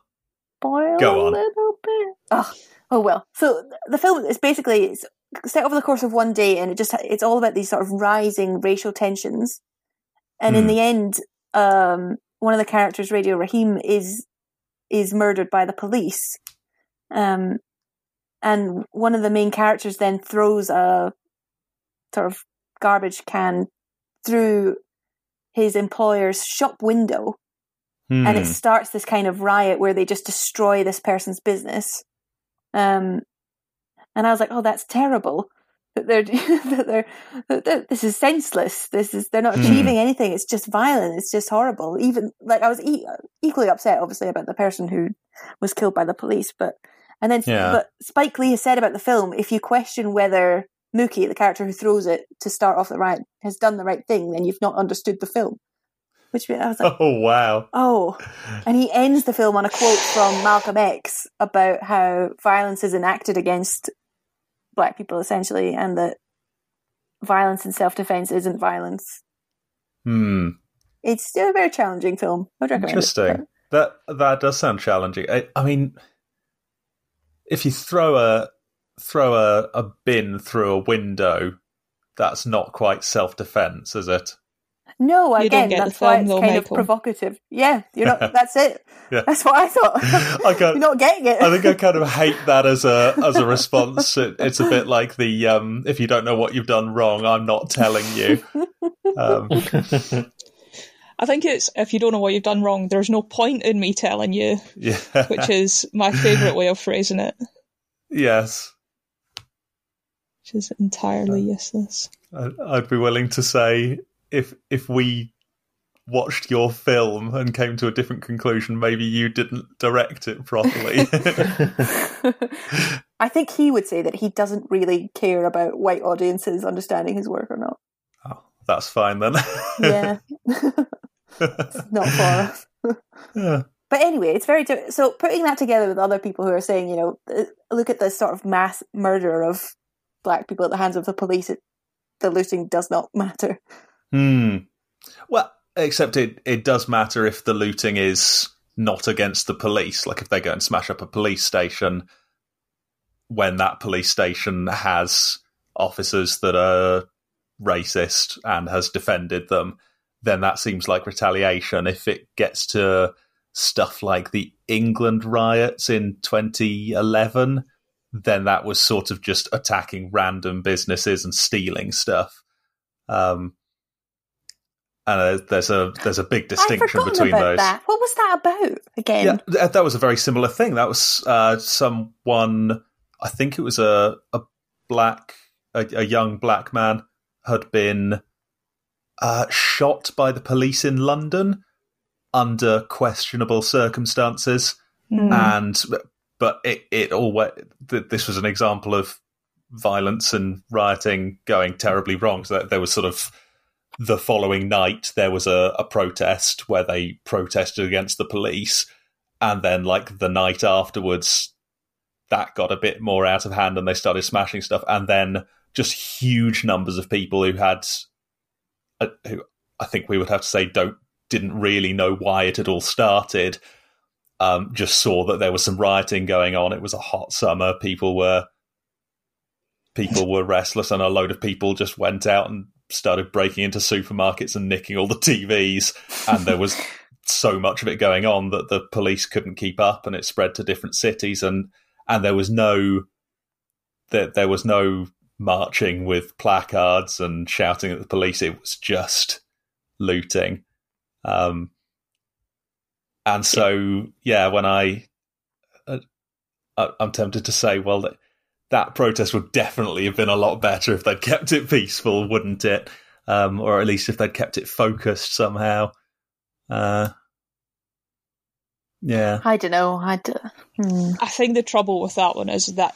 [SPEAKER 1] spoil
[SPEAKER 2] Go
[SPEAKER 1] a little bit? Oh, oh well. So the film is basically it's set over the course of one day, and it just it's all about these sort of rising racial tensions. And in
[SPEAKER 2] Hmm.
[SPEAKER 1] the end, um, one of the characters, Radio Rahim, is is murdered by the police. Um, and one of the main characters then throws a sort of garbage can through his employer's shop window and
[SPEAKER 2] Hmm.
[SPEAKER 1] it starts this kind of riot where they just destroy this person's business. Um, and I was like, oh, that's terrible. That they're that they're that this is senseless. This is they're not
[SPEAKER 2] Hmm.
[SPEAKER 1] achieving anything. It's just violent. It's just horrible. Even like I was e- equally upset, obviously, about the person who was killed by the police. But and then
[SPEAKER 2] Yeah.
[SPEAKER 1] but Spike Lee has said about the film, if you question whether Mookie, the character who throws it to start off the riot, has done the right thing, then you've not understood the film. Which I was like,
[SPEAKER 2] Oh wow!
[SPEAKER 1] Oh, and he ends the film on a quote from Malcolm X about how violence is enacted against black people, essentially, and that violence and self defense isn't violence.
[SPEAKER 2] Hmm.
[SPEAKER 1] It's still a very challenging film. Recommend it.
[SPEAKER 2] Interesting. That that does sound challenging. I, I mean, if you throw a throw a, a bin through a window, that's not quite self defense, is it?
[SPEAKER 1] No, again, that's why it's
[SPEAKER 4] though,
[SPEAKER 1] kind of provocative. Yeah, you're not. That's it.
[SPEAKER 2] Yeah.
[SPEAKER 1] That's what I thought.
[SPEAKER 2] I can't-
[SPEAKER 1] you're not getting it.
[SPEAKER 2] I think I kind of hate that as a as a response. It, it's a bit like the um, if you don't know what you've done wrong, I'm not telling you. Um,
[SPEAKER 4] I think it's if you don't know what you've done wrong, there's no point in me telling you,
[SPEAKER 2] yeah.
[SPEAKER 4] which is my favourite way of phrasing it,
[SPEAKER 2] yes.
[SPEAKER 4] which is entirely uh, useless.
[SPEAKER 2] I- I'd be willing to say if if we watched your film and came to a different conclusion, maybe you didn't direct it properly.
[SPEAKER 1] I think he would say that he doesn't really care about white audiences understanding his work or not.
[SPEAKER 2] oh, that's fine then.
[SPEAKER 1] Yeah, not far off.
[SPEAKER 2] Yeah.
[SPEAKER 1] But anyway, it's very so putting that together with other people who are saying, you know, uh, look at the sort of mass murder of black people at the hands of the police. It, the looting does not matter.
[SPEAKER 2] Hmm. Well, except it it does matter if the looting is not against the police. Like if they go and smash up a police station, when that police station has officers that are racist and has defended them, then that seems like retaliation. If it gets to stuff like the England riots in 2011, then that was sort of just attacking random businesses and stealing stuff. Um, and uh, there's a there's a big distinction between
[SPEAKER 1] about
[SPEAKER 2] those.
[SPEAKER 1] that. What was that about again?
[SPEAKER 2] Yeah, that was a very similar thing. That was uh, someone. I think it was a a black a, a young black man had been uh, shot by the police in London under questionable circumstances,
[SPEAKER 4] Mm.
[SPEAKER 2] and but it it all th- this was an example of violence and rioting going terribly wrong. So there was sort of the following night there was a, a protest where they protested against the police, and then like the night afterwards, that got a bit more out of hand, and they started smashing stuff, and then just huge numbers of people who had, who I think we would have to say don't didn't really know why it had all started. Um, just saw that there was some rioting going on. It was a hot summer. People were people were restless, and a load of people just went out and started breaking into supermarkets and nicking all the TVs. And there was so much of it going on that the police couldn't keep up, and it spread to different cities. and And there was no that there was no marching with placards and shouting at the police. It was just looting. Um, and so, yeah, when I, uh, I I'm tempted to say, well, that, that protest would definitely have been a lot better if they'd kept it peaceful, wouldn't it? Um, or at least if they'd kept it focused somehow. Uh, yeah.
[SPEAKER 1] I don't know. I d- hmm.
[SPEAKER 4] I think the trouble with that one is that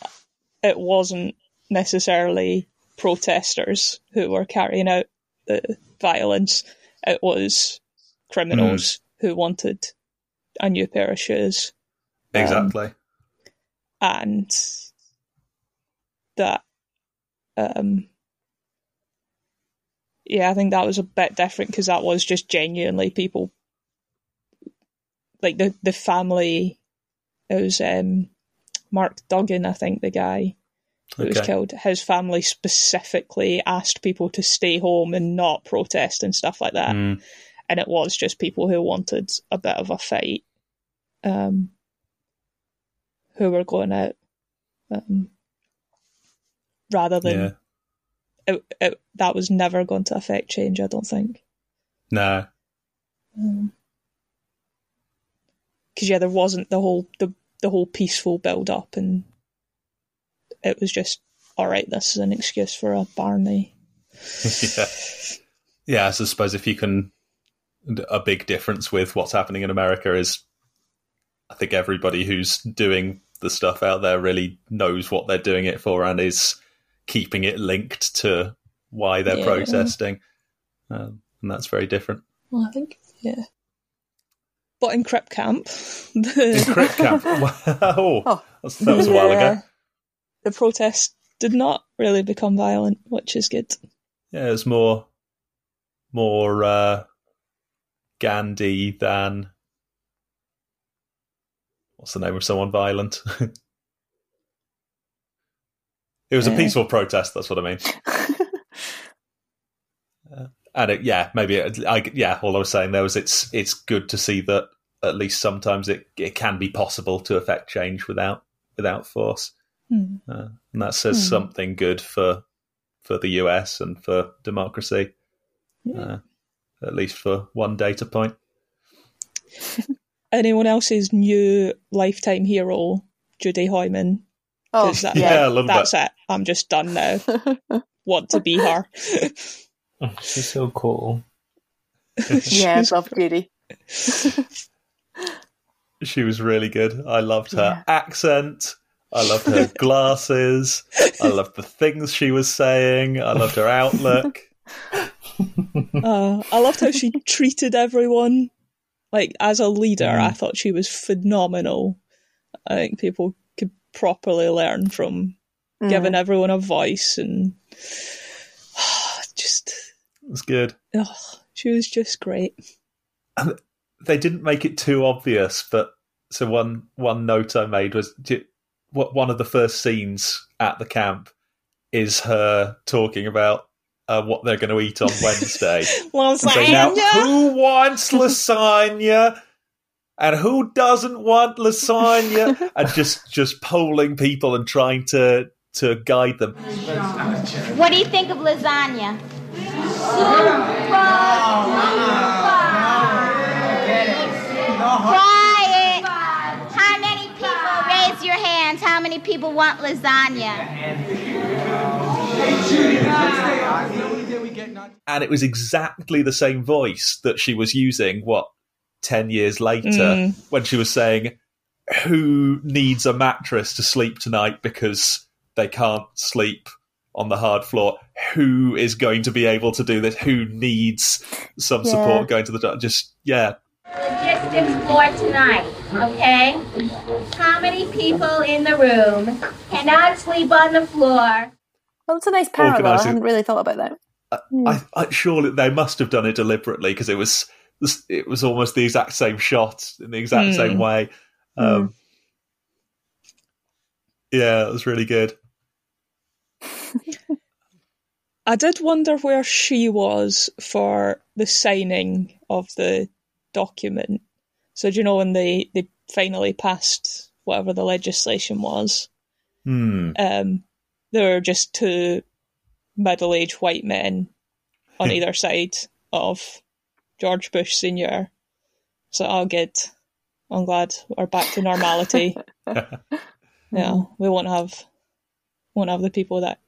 [SPEAKER 4] it wasn't necessarily protesters who were carrying out the violence. It was criminals who wanted a new pair of shoes. Um,
[SPEAKER 2] Exactly.
[SPEAKER 4] and that um yeah i think that was a bit different because that was just genuinely people like the the family. It was um, Mark Duggan, I think, the guy who was killed. His family specifically asked people to stay home and not protest and stuff like that.
[SPEAKER 2] Mm.
[SPEAKER 4] And it was just people who wanted a bit of a fight, um, who were going out, um, rather than
[SPEAKER 2] Yeah.
[SPEAKER 4] it, it, that was never going to affect change. I don't think.
[SPEAKER 2] No.
[SPEAKER 4] because yeah, there wasn't the whole the the whole peaceful build up, and it was just all right. This is an excuse for a Barney.
[SPEAKER 2] yeah. Yeah, so I suppose if you can, a big difference with what's happening in America is, I think everybody who's doing the stuff out there really knows what they're doing it for and is keeping it linked to why they're
[SPEAKER 4] Yeah.
[SPEAKER 2] protesting, um, and that's very different.
[SPEAKER 4] Well, I think yeah. But in Crip Camp, the,
[SPEAKER 2] Crip camp, wow,
[SPEAKER 1] Oh.
[SPEAKER 2] That was a while
[SPEAKER 4] Yeah.
[SPEAKER 2] ago.
[SPEAKER 4] The protest did not really become violent, which is good.
[SPEAKER 2] Yeah, it was more, more uh, Gandhi than what's the name of someone violent? it was a peaceful protest. That's what I mean. And it, yeah, maybe it, I, yeah. All I was saying there was it's it's good to see that at least sometimes it it can be possible to affect change without without force,
[SPEAKER 4] Hmm.
[SPEAKER 2] uh, and that says
[SPEAKER 4] Hmm.
[SPEAKER 2] something good for for the US and for democracy. Uh, at least for one data point.
[SPEAKER 4] Anyone else's new lifetime hero, Judy Heumann?
[SPEAKER 1] oh,
[SPEAKER 4] 'Cause that-
[SPEAKER 2] Yeah, a little
[SPEAKER 4] that's
[SPEAKER 2] bit.
[SPEAKER 4] it. I'm just done now. Want to be her?
[SPEAKER 3] She's so cool.
[SPEAKER 1] yeah, I love Judy.
[SPEAKER 2] She was really good. I loved her
[SPEAKER 1] Yeah.
[SPEAKER 2] accent. I loved her glasses. I loved the things she was saying. I loved her outlook.
[SPEAKER 4] Uh, I loved how she treated everyone. Like as a leader,
[SPEAKER 2] Mm.
[SPEAKER 4] I thought she was phenomenal. I think people could properly learn from
[SPEAKER 1] Mm.
[SPEAKER 4] giving everyone a voice and just
[SPEAKER 2] It was good.
[SPEAKER 4] oh, she was just great.
[SPEAKER 2] They didn't make it too obvious, but so one one note I made was do- what one of the first scenes at the camp is her talking about uh, what they're going to eat on Wednesday. And say, now,
[SPEAKER 4] Lasagna.
[SPEAKER 2] who wants lasagna? And who doesn't want lasagna? and just just polling people and trying to to guide them.
[SPEAKER 5] What do you think of lasagna? Quiet. Hands? How many people want lasagna?
[SPEAKER 2] And it was exactly the same voice that she was using. What ten years later,
[SPEAKER 4] Mm.
[SPEAKER 2] when she was saying, "Who needs a mattress to sleep tonight because they can't sleep." On the hard floor, who is going to be able to do this? Who needs some
[SPEAKER 1] Yeah.
[SPEAKER 2] support going to the doctor? Just yeah,
[SPEAKER 5] Logistics for tonight, okay? How many people in the room cannot sleep on the floor?
[SPEAKER 1] Well, it's a nice parallel. I
[SPEAKER 2] Organising-
[SPEAKER 1] hadn't really thought about that.
[SPEAKER 2] I, I surely they must have done it deliberately because it was it was almost the exact same shot in the exact
[SPEAKER 4] Hmm.
[SPEAKER 2] same way. Um, Yeah, it was really good.
[SPEAKER 4] I did wonder where she was for the signing of the document. So do you know when they, they finally passed whatever the legislation was?
[SPEAKER 2] Hmm.
[SPEAKER 4] Um, there were just two middle-aged white men on either side of George Bush Senior. So, oh, good. I'm glad we're back to normality. yeah, we won't have won't have the people that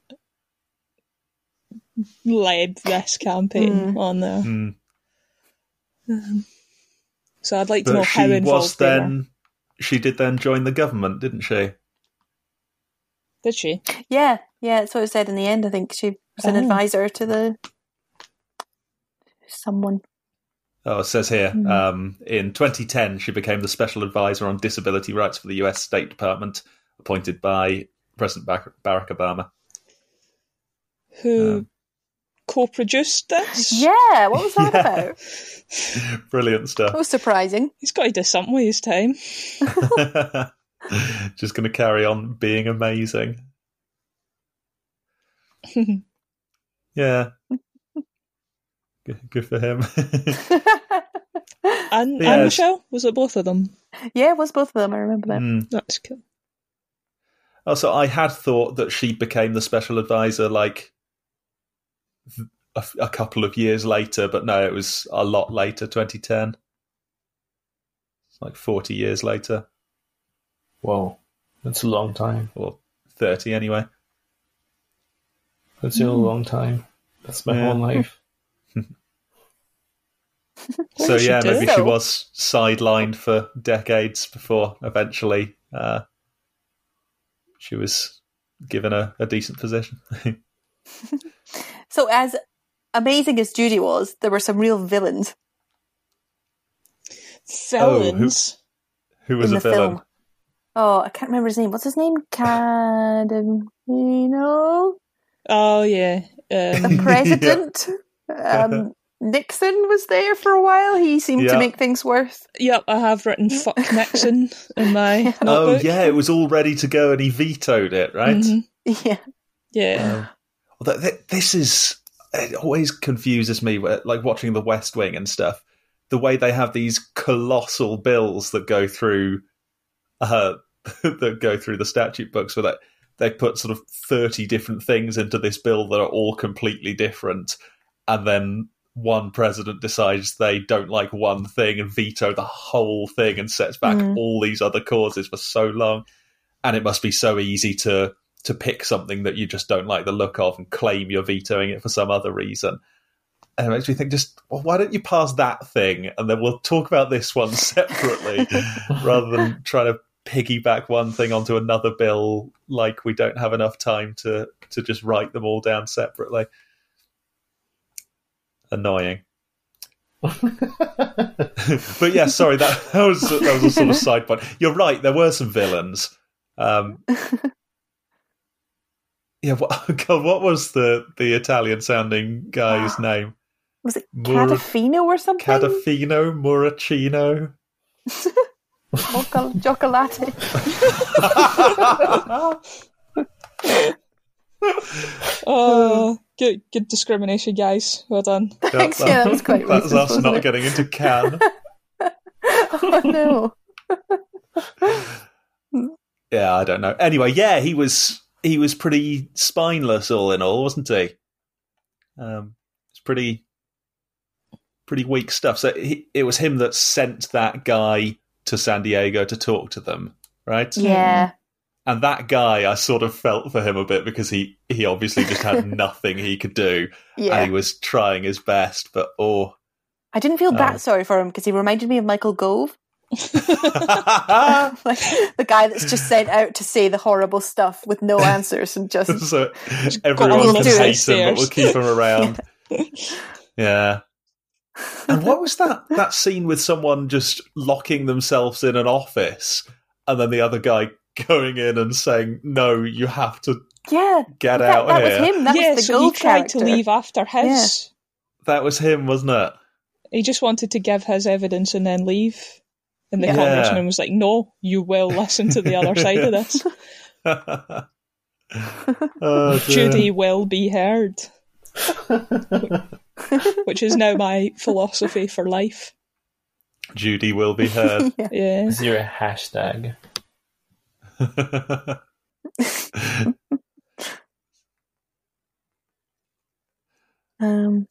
[SPEAKER 4] led this campaign
[SPEAKER 1] Mm.
[SPEAKER 4] on there.
[SPEAKER 2] Hmm.
[SPEAKER 4] So I'd like to know
[SPEAKER 2] But
[SPEAKER 4] how
[SPEAKER 2] she was
[SPEAKER 4] involved they were.
[SPEAKER 2] then. She did then join the government, didn't she?
[SPEAKER 4] Did she?
[SPEAKER 1] Yeah, yeah, that's what it said in the end. I think she was an
[SPEAKER 4] Oh.
[SPEAKER 1] advisor to the someone.
[SPEAKER 2] Oh, it says here
[SPEAKER 4] Hmm.
[SPEAKER 2] um, in 2010 she became the special advisor on disability rights for the U.S. State Department, appointed by President Barack Obama.
[SPEAKER 4] Who
[SPEAKER 2] Um,
[SPEAKER 4] co-produced this.
[SPEAKER 1] Yeah, what was that
[SPEAKER 2] Yeah.
[SPEAKER 1] about?
[SPEAKER 2] Brilliant
[SPEAKER 1] That
[SPEAKER 2] stuff.
[SPEAKER 1] was surprising.
[SPEAKER 4] He's got to do something with his time.
[SPEAKER 2] Just going to carry on being amazing. Yeah. Good, good for him.
[SPEAKER 4] And,
[SPEAKER 2] Yeah,
[SPEAKER 4] and Michelle? Was it both of them?
[SPEAKER 1] yeah, it was both of them. I remember that.
[SPEAKER 2] Mm.
[SPEAKER 4] That's cool.
[SPEAKER 2] Also, I had thought that she became the special advisor like th- a, a couple of years later, but no, it was a lot later, 2010. It's like 40 years later,
[SPEAKER 3] Whoa, that's a long time.
[SPEAKER 2] or 30 anyway.
[SPEAKER 3] That's a long time. That's my
[SPEAKER 2] Yeah.
[SPEAKER 3] whole life.
[SPEAKER 2] so yeah,
[SPEAKER 4] do
[SPEAKER 2] maybe
[SPEAKER 1] it.
[SPEAKER 2] she was sidelined for decades before eventually uh, she was given a, a decent position.
[SPEAKER 1] So, as amazing as Judy was, there were some real villains
[SPEAKER 4] Villains.
[SPEAKER 2] Who was
[SPEAKER 1] in
[SPEAKER 2] a
[SPEAKER 1] the
[SPEAKER 2] villain?
[SPEAKER 1] film. Oh, I can't remember his name. What's his name? Cadamino?
[SPEAKER 4] oh, yeah.
[SPEAKER 1] The
[SPEAKER 4] Um,
[SPEAKER 1] president? um, Nixon was there for a while. He seemed
[SPEAKER 2] Yeah.
[SPEAKER 1] to make things worse.
[SPEAKER 4] yep, I have written fuck Nixon in my
[SPEAKER 2] Oh
[SPEAKER 4] notebook.
[SPEAKER 2] yeah, it was all ready to go and he vetoed it, right?
[SPEAKER 4] Mhm.
[SPEAKER 1] Yeah.
[SPEAKER 4] Yeah.
[SPEAKER 2] Well, th- th- this is it always confuses me like watching the west wing and stuff the way they have these colossal bills that go through uh that go through the statute books where that they put sort of 30 different things into this bill that are all completely different and then one president decides they don't like one thing and veto the whole thing and sets back
[SPEAKER 1] Mm.
[SPEAKER 2] all these other causes for so long and it must be so easy to to pick something that you just don't like the look of and claim you're vetoing it for some other reason. And it makes me think, just well, why don't you pass that thing and then we'll talk about this one separately, rather than trying to piggyback one thing onto another bill like we don't have enough time to to just write them all down separately. Annoying. but yeah, sorry that, that was that was a sort of side point. You're right. There were some villains. Um, yeah, what, God, what was the the Italian sounding guy's name?
[SPEAKER 1] Was it
[SPEAKER 2] Mur-
[SPEAKER 1] Cadafino or something?
[SPEAKER 2] Cadafino, Muracino.
[SPEAKER 1] Mocha- Chocolate.
[SPEAKER 4] Oh, good, good discrimination, guys. Well done.
[SPEAKER 1] Thanks, yeah, that was quite
[SPEAKER 2] That's
[SPEAKER 1] racist,
[SPEAKER 2] us
[SPEAKER 1] wasn't
[SPEAKER 2] not
[SPEAKER 1] it?
[SPEAKER 2] getting into can.
[SPEAKER 1] oh no.
[SPEAKER 2] yeah, I don't know. Anyway, yeah, he was he was pretty spineless all in all, wasn't he? Um, it's pretty pretty weak stuff. So he, it was him that sent that guy to San Diego to talk to them, right?
[SPEAKER 1] Yeah.
[SPEAKER 2] And that guy, I sort of felt for him a bit because he he obviously just had nothing he could do, and he was trying his best. But oh,
[SPEAKER 1] I didn't feel that sorry for him because he reminded me of Michael Gove. like the guy that's just sent out to say the horrible stuff with no answers and just
[SPEAKER 2] so
[SPEAKER 4] got
[SPEAKER 2] everyone
[SPEAKER 1] on
[SPEAKER 2] can hate him, but we'll keep him around. yeah. And what was that that scene with someone just locking themselves in an office, and then the other guy going in and saying, "No, you have to
[SPEAKER 1] yeah.
[SPEAKER 2] get
[SPEAKER 1] That,
[SPEAKER 2] out
[SPEAKER 1] that
[SPEAKER 2] here."
[SPEAKER 1] was him. That
[SPEAKER 4] yeah,
[SPEAKER 1] was the
[SPEAKER 4] so he tried
[SPEAKER 1] character.
[SPEAKER 4] to leave after his.
[SPEAKER 2] That was him, wasn't it?
[SPEAKER 4] He just wanted to give his evidence and then leave. And the
[SPEAKER 1] Yeah.
[SPEAKER 4] congressman was like, "No, you will listen to the other side of this.
[SPEAKER 2] oh.
[SPEAKER 4] Judy will be heard." Which is now my philosophy for life.
[SPEAKER 2] Judy will be heard.
[SPEAKER 4] Yeah.
[SPEAKER 3] Is there a hashtag?
[SPEAKER 1] Um,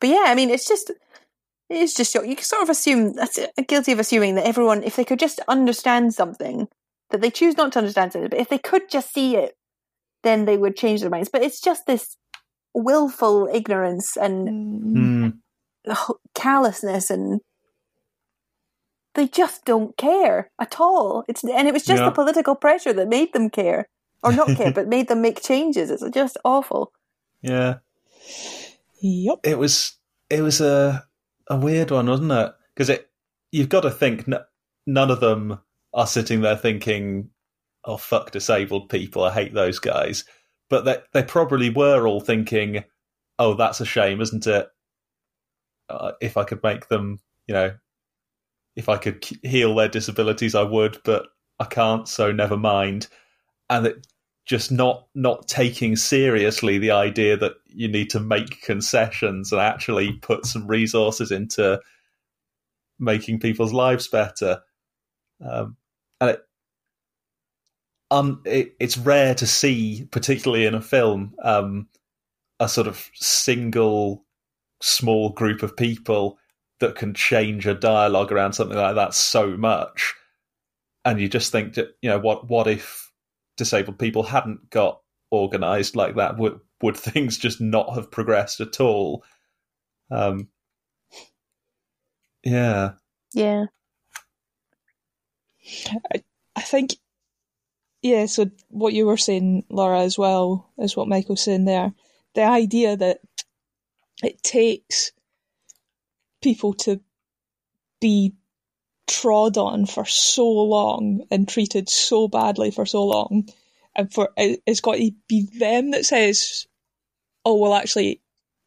[SPEAKER 1] but yeah, I mean, it's just it's just you can sort of assume that's guilty of assuming that everyone, if they could just understand something, that they choose not to understand something, but if they could just see it, then they would change their minds. But it's just this willful ignorance and
[SPEAKER 2] Hmm.
[SPEAKER 1] callousness and they just don't care at all. It's and it was just
[SPEAKER 2] Yeah.
[SPEAKER 1] the political pressure that made them care, or not care, but made them make changes. It's just awful.
[SPEAKER 2] yeah.
[SPEAKER 4] Yup.
[SPEAKER 2] it was it was a a weird one, wasn't it? Because it you've got to think n- none of them are sitting there thinking, "Oh fuck disabled people, I hate those guys," but they they probably were all thinking, oh, that's a shame, isn't it? Uh, if I could make them, you know, if I could heal their disabilities, I would, but I can't, so never mind. And it just not not taking seriously the idea that you need to make concessions and actually put some resources into making people's lives better. Um, and it, um, it, it's rare to see, particularly in a film, um, a sort of single small group of people that can change a dialogue around something like that so much. And you just think you know, what what if disabled people hadn't got organized like that? Would would things just not have progressed at all? Um, yeah,
[SPEAKER 1] Yeah.
[SPEAKER 4] I, I think, yeah, so what you were saying, Laura, as well, is what Michael's saying there. The idea that it takes people to be trod on for so long and treated so badly for so long, and for it, it's got to be them that says, "Oh, well, actually,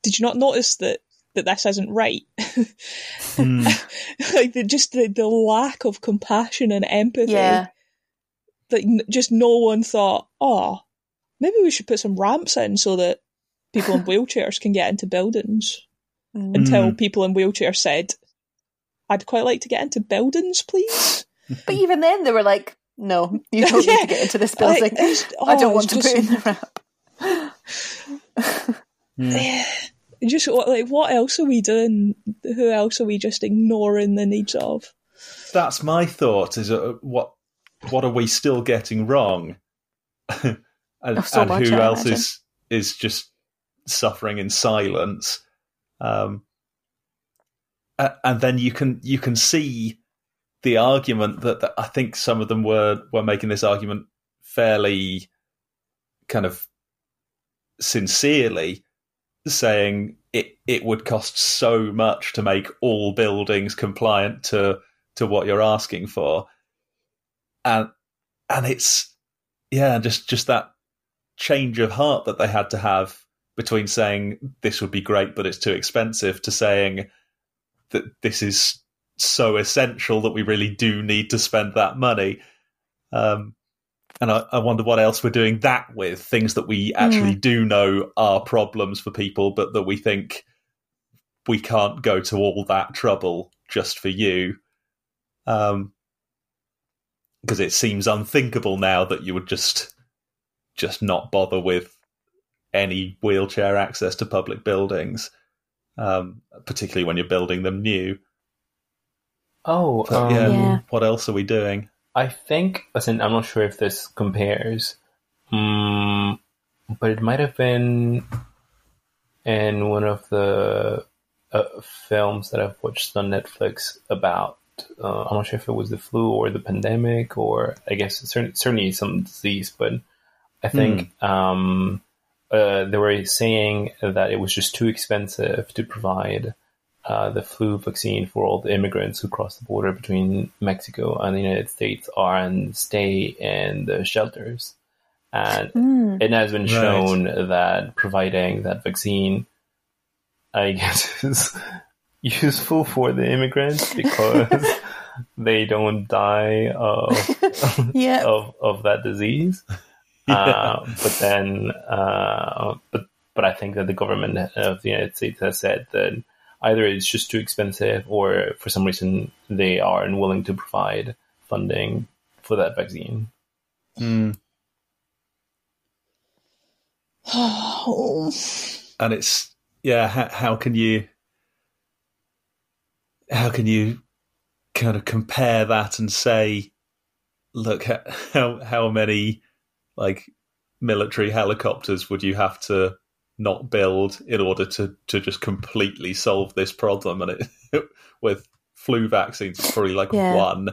[SPEAKER 4] did you not notice that that this isn't right?"
[SPEAKER 2] Hmm.
[SPEAKER 4] like the, just the, the lack of compassion and empathy.
[SPEAKER 1] Yeah.
[SPEAKER 4] Like just no one thought, oh, maybe we should put some ramps in so that people in wheelchairs can get into buildings.
[SPEAKER 1] Mm.
[SPEAKER 4] Until people in wheelchairs said, I'd quite like to get into buildings, please.
[SPEAKER 1] But even then, they were like, "No, you don't need to get into this
[SPEAKER 4] Like,
[SPEAKER 1] building. I don't
[SPEAKER 4] oh,
[SPEAKER 1] want to
[SPEAKER 4] it's
[SPEAKER 1] put in
[SPEAKER 4] just-
[SPEAKER 1] the ramp."
[SPEAKER 4] Just what- like, what else are we doing? Who else are we just ignoring the needs of?
[SPEAKER 2] that's my thought. Is uh, what what are we still getting wrong, and,
[SPEAKER 1] Oh, so
[SPEAKER 2] and
[SPEAKER 1] much,
[SPEAKER 2] who
[SPEAKER 1] I
[SPEAKER 2] else
[SPEAKER 1] imagine.
[SPEAKER 2] is is just suffering in silence? Um, a- and then you can you can see the argument that, that I think some of them were were making this argument fairly kind of sincerely saying it it would cost so much to make all buildings compliant to to what you're asking for. And and it's yeah just just that change of heart that they had to have between saying this would be great but it's too expensive to saying that this is so essential that we really do need to spend that money. Um and I, I wonder what else we're doing that with things that we actually do know are problems for people, but that we think we can't go to all that trouble just for you. Um, because it seems unthinkable now that you would just just not bother with any wheelchair access to public buildings, um, particularly when you're building them new.
[SPEAKER 3] Oh,
[SPEAKER 2] But
[SPEAKER 3] um,
[SPEAKER 2] yeah,
[SPEAKER 1] Yeah.
[SPEAKER 2] what else are we doing?
[SPEAKER 3] I think, listen, I'm not sure if this compares, mm, but it might have been in one of the uh, films that I've watched on Netflix about. Uh, I'm not sure if it was the flu or the pandemic, or I guess certainly, certainly some disease, but I think um, uh, they were saying that it was just too expensive to provide uh, the flu vaccine for all the immigrants who cross the border between Mexico and the United States are and stay in the shelters. And
[SPEAKER 1] Mm.
[SPEAKER 3] it has been
[SPEAKER 2] Right.
[SPEAKER 3] shown that providing that vaccine, I guess, is useful for the immigrants because they don't die of
[SPEAKER 1] Yeah.
[SPEAKER 3] of, of that disease. Uh, but then, uh, but but I think that the government of the United States has said that either it's just too expensive, or for some reason they are unwilling to provide funding for that vaccine.
[SPEAKER 2] Mm.
[SPEAKER 4] Oh,
[SPEAKER 2] and it's yeah how, how can you how can you kind of compare that and say look how how many like military helicopters would you have to not build in order to to just completely solve this problem? And it with flu vaccines it's probably like
[SPEAKER 1] Yeah.
[SPEAKER 2] one.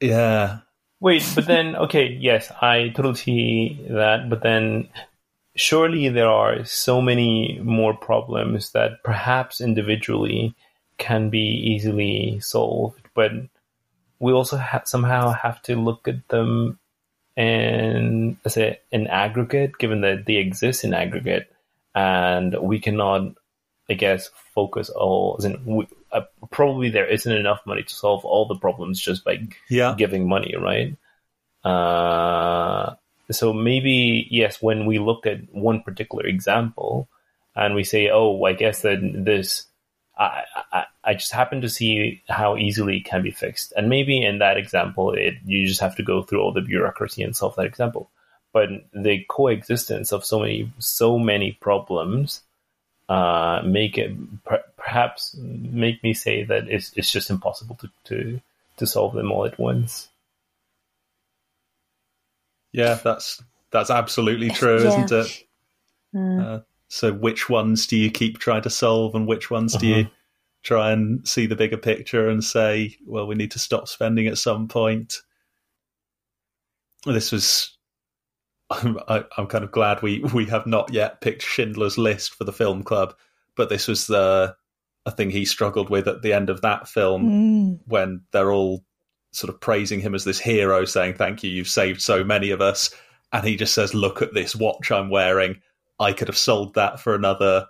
[SPEAKER 2] Yeah.
[SPEAKER 3] Wait, but then okay, yes, I totally see that, but then surely there are so many more problems that perhaps individually can be easily solved, but we also ha- somehow have to look at them in a in aggregate, given that they exist in aggregate, and we cannot, I guess, focus all. As in, we, uh, probably there isn't enough money to solve all the problems just by
[SPEAKER 2] Yeah.
[SPEAKER 3] giving money, right? Uh, so maybe yes, when we look at one particular example and we say, "Oh, I guess that this," I, I I just happen to see how easily it can be fixed, and maybe in that example, it you just have to go through all the bureaucracy and solve that example. But the coexistence of so many so many problems uh, make it per- perhaps make me say that it's it's just impossible to to to solve them all at once.
[SPEAKER 2] Yeah, that's that's absolutely true,
[SPEAKER 1] Yeah.
[SPEAKER 2] isn't it?
[SPEAKER 1] Mm.
[SPEAKER 2] Uh, so, which ones do you keep trying to solve, and which ones do
[SPEAKER 3] Uh-huh.
[SPEAKER 2] you try and see the bigger picture and say, well, we need to stop spending at some point? This was. I'm, I, I'm kind of glad we, we have not yet picked Schindler's List for the film club, but this was the a thing he struggled with at the end of that film
[SPEAKER 4] Mm.
[SPEAKER 2] when they're all sort of praising him as this hero, saying, Thank you, you've saved so many of us. And he just says, Look at this watch I'm wearing. I could have sold that for another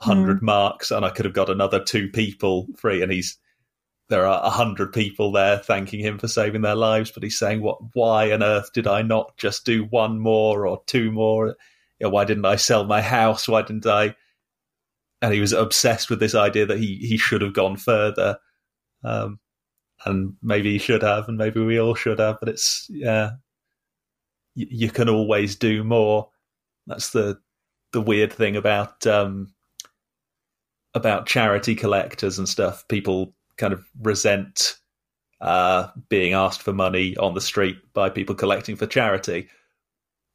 [SPEAKER 2] hundred marks and I could have got another two people free. And he's there are a hundred people there thanking him for saving their lives, but he's saying, What why on earth did I not just do one more or two more? You know, why didn't I sell my house? Why didn't I? And he was obsessed with this idea that he, he should have gone further. Um, and maybe he should have, and maybe we all should have. But it's yeah, you, you can always do more. That's the the weird thing about um, about charity collectors and stuff. People kind of resent uh, being asked for money on the street by people collecting for charity,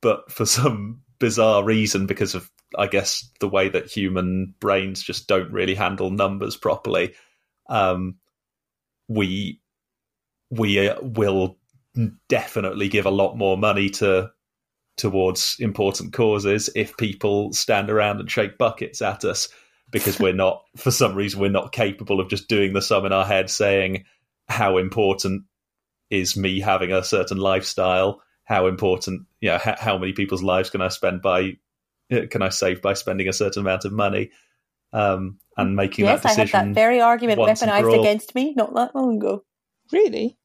[SPEAKER 2] but for some bizarre reason, because of I guess the way that human brains just don't really handle numbers properly. Um, we we uh, will definitely give a lot more money to towards important causes if people stand around and shake buckets at us because we're not for some reason we're not capable of just doing the sum in our head saying how important is me having a certain lifestyle how important you know how, how many people's lives can i spend by uh, can i save by spending a certain amount of money um, and making
[SPEAKER 1] Yes,
[SPEAKER 2] that
[SPEAKER 1] I had
[SPEAKER 2] decision
[SPEAKER 1] that very argument
[SPEAKER 2] once and for
[SPEAKER 1] weaponized against me not that long ago.
[SPEAKER 4] Really?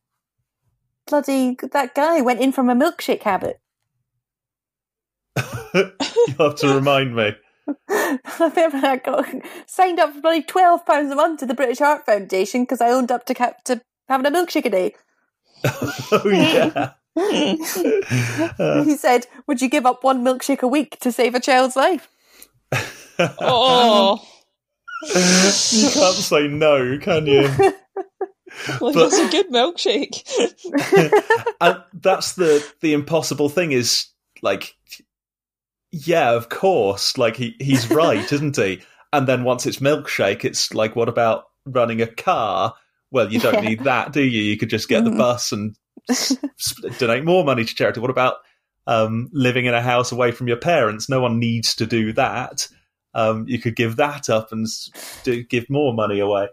[SPEAKER 1] Bloody that guy went in from a milkshake habit.
[SPEAKER 2] You have to remind me
[SPEAKER 1] I remember I got signed up for bloody twelve pounds a month to the British Heart Foundation because I owned up to cap- to having a milkshake a day.
[SPEAKER 2] oh yeah
[SPEAKER 1] he said, "Would you give up one milkshake a week to save a child's life?"
[SPEAKER 4] Oh,
[SPEAKER 2] you can't say no can you
[SPEAKER 4] well,
[SPEAKER 2] But-
[SPEAKER 4] that's a good milkshake.
[SPEAKER 2] and that's the the impossible thing is like yeah of course like he he's right isn't he and then once it's milkshake it's like what about running a car well you don't
[SPEAKER 1] Yeah.
[SPEAKER 2] need that do you you could just get the
[SPEAKER 1] Mm.
[SPEAKER 2] bus and donate more money to charity what about um, living in a house away from your parents no one needs to do that um, you could give that up and s- do, give more money away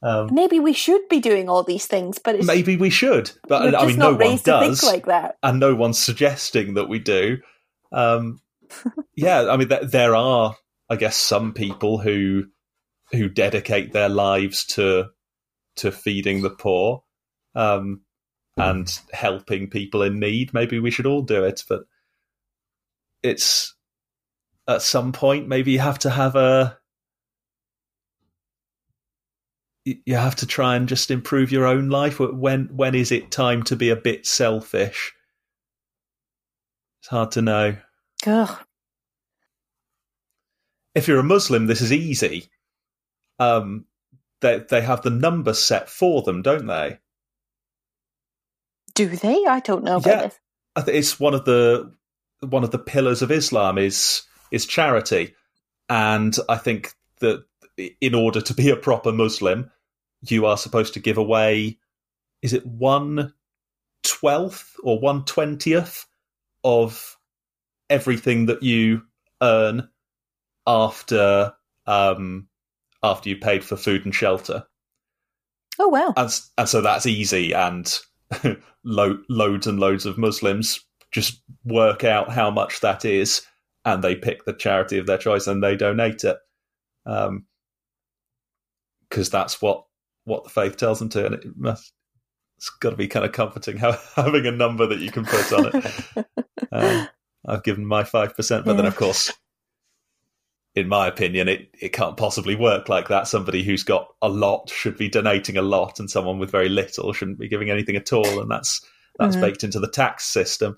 [SPEAKER 2] um,
[SPEAKER 1] Maybe we should be doing all these things, but it's
[SPEAKER 2] maybe we should but i mean no one does
[SPEAKER 1] like that.
[SPEAKER 2] and no one's suggesting that we do. Um, yeah, I mean, th- there are, I guess, some people who who dedicate their lives to to feeding the poor um, and helping people in need. Maybe we should all do it, but it's at some point maybe you have to have a you have to try and just improve your own life. When when is it time to be a bit selfish? It's hard to know
[SPEAKER 1] Ugh.
[SPEAKER 2] if you're a muslim this is easy um they they have the number set for them don't they
[SPEAKER 1] Do they? I don't know about
[SPEAKER 2] Yeah.
[SPEAKER 1] this.
[SPEAKER 2] I think it's one of the one of the pillars of Islam is is charity, and I think that in order to be a proper Muslim, you are supposed to give away is it one twelfth or one twentieth of everything that you earn after um after you paid for food and shelter
[SPEAKER 1] Oh well.
[SPEAKER 2] and, and so that's easy and lo- loads and loads of muslims just work out how much that is and they pick the charity of their choice and they donate it. Um, because that's what what the faith tells them to, and it must it's got to be kind of comforting having a number that you can put on it. um, I've given my five percent, but then of course, in my opinion, it it can't possibly work like that. Somebody who's got a lot should be donating a lot, and someone with very little shouldn't be giving anything at all, and that's that's
[SPEAKER 1] Mhm.
[SPEAKER 2] baked into the tax system.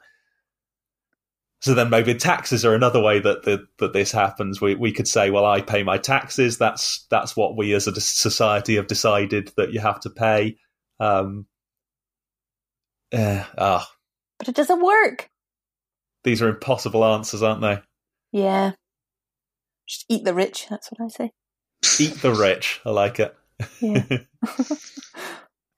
[SPEAKER 2] So then maybe taxes are another way that that, that this happens. We we could say, well, I pay my taxes. That's that's what we as a society have decided that you have to pay. Um, eh, ah,
[SPEAKER 1] But it doesn't work.
[SPEAKER 2] These are impossible answers, aren't they?
[SPEAKER 1] Yeah. Just eat the rich. That's what I say.
[SPEAKER 2] Eat the rich. I like it.
[SPEAKER 1] Yeah.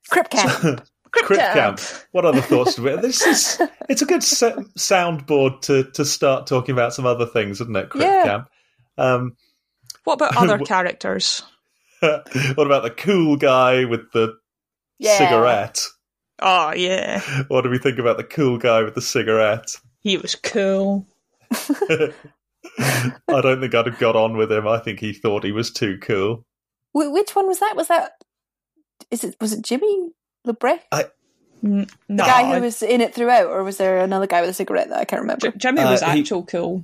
[SPEAKER 1] Crip camp.
[SPEAKER 2] Crypt camp. What other thoughts? do we? This is it's a good se- soundboard to to start talking about some other things, isn't it? Crypt
[SPEAKER 1] Yeah.
[SPEAKER 2] camp. Um,
[SPEAKER 4] What about other characters?
[SPEAKER 2] what about the cool guy with the
[SPEAKER 1] Yeah.
[SPEAKER 2] cigarette?
[SPEAKER 4] Oh yeah,
[SPEAKER 2] What do we think about the cool guy with the cigarette?
[SPEAKER 4] He was cool.
[SPEAKER 2] I don't think I'd have got on with him. I think he thought he was too cool.
[SPEAKER 1] Wh- Which one was that? Was that? Is it? Was it Jimmy LeBrecht,
[SPEAKER 4] N-
[SPEAKER 1] the
[SPEAKER 4] No,
[SPEAKER 1] guy who was in it throughout, or was there another guy with a cigarette that I can't remember?
[SPEAKER 4] J- Jimmy
[SPEAKER 2] Uh,
[SPEAKER 4] was
[SPEAKER 2] he-
[SPEAKER 4] actual cool.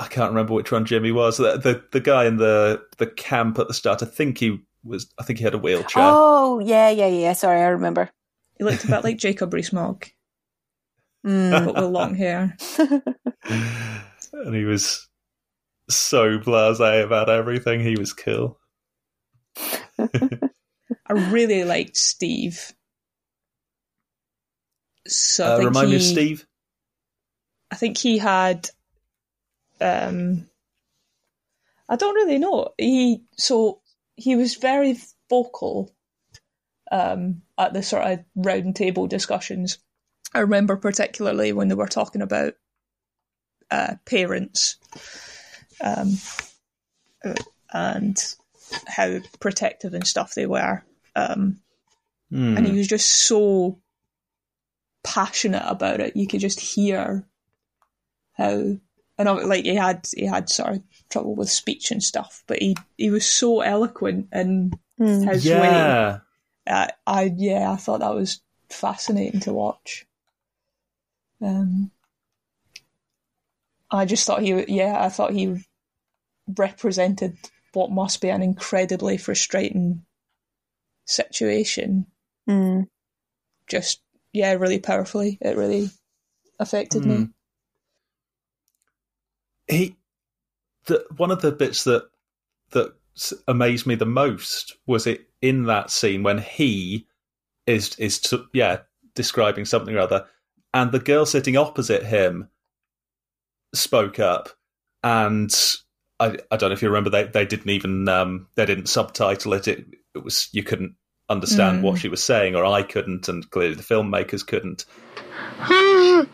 [SPEAKER 2] I can't remember which one Jimmy was. The, the the guy in the the camp at the start. I think he was. I think he had a wheelchair.
[SPEAKER 1] Oh yeah, yeah, yeah. Sorry, I remember.
[SPEAKER 4] He looked a bit like Jacob Rees-Mogg,
[SPEAKER 1] Mm.
[SPEAKER 4] but with long hair.
[SPEAKER 2] and he was so blasé about everything. He was cool.
[SPEAKER 4] I really liked Steve. So I
[SPEAKER 2] Uh,
[SPEAKER 4] think
[SPEAKER 2] remind me of Steve.
[SPEAKER 4] I think he had. Um, I don't really know. He so he was very vocal um, at the sort of round table discussions. I remember particularly when they were talking about uh, parents um, uh, and how protective and stuff they were. Um,
[SPEAKER 2] Hmm.
[SPEAKER 4] and he was just so passionate about it. You could just hear how, and I- like he had he had sort of trouble with speech and stuff, but he he was so eloquent in
[SPEAKER 1] Mm.
[SPEAKER 4] his way. Uh, I yeah, I thought that was fascinating to watch. Um, I just thought he yeah, I thought he represented what must be an incredibly frustrating situation
[SPEAKER 1] Mm.
[SPEAKER 4] just yeah, really powerfully. It really affected me.
[SPEAKER 2] Mm. he. The one of the bits that that amazed me the most was it in that scene when he is is to, yeah describing something or other, and the girl sitting opposite him spoke up, and I I don't know if you remember they they didn't even um they didn't subtitle it. It, it was you couldn't understand
[SPEAKER 4] Mm.
[SPEAKER 2] what she was saying, or I couldn't, and clearly the filmmakers couldn't.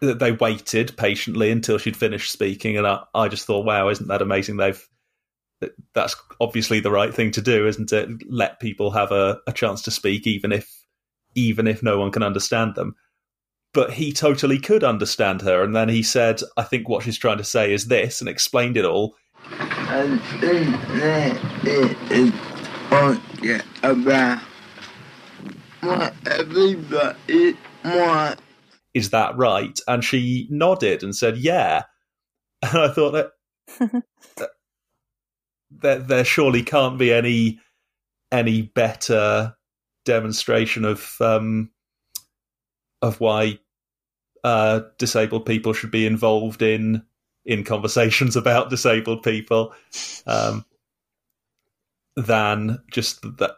[SPEAKER 2] they waited patiently until she'd finished speaking, and I, I just thought, wow, isn't that amazing? They've that's obviously the right thing to do, isn't it? Let people have a, a chance to speak, even if even if no one can understand them. But he totally could understand her, and then he said, "I think what she's trying to say is this," and explained it all.
[SPEAKER 6] I think that it is about what everybody wants.
[SPEAKER 2] Is that right? And she nodded and said, "Yeah." And I thought that there, there surely can't be any any better demonstration of um, of why uh, disabled people should be involved in in conversations about disabled people um, than just that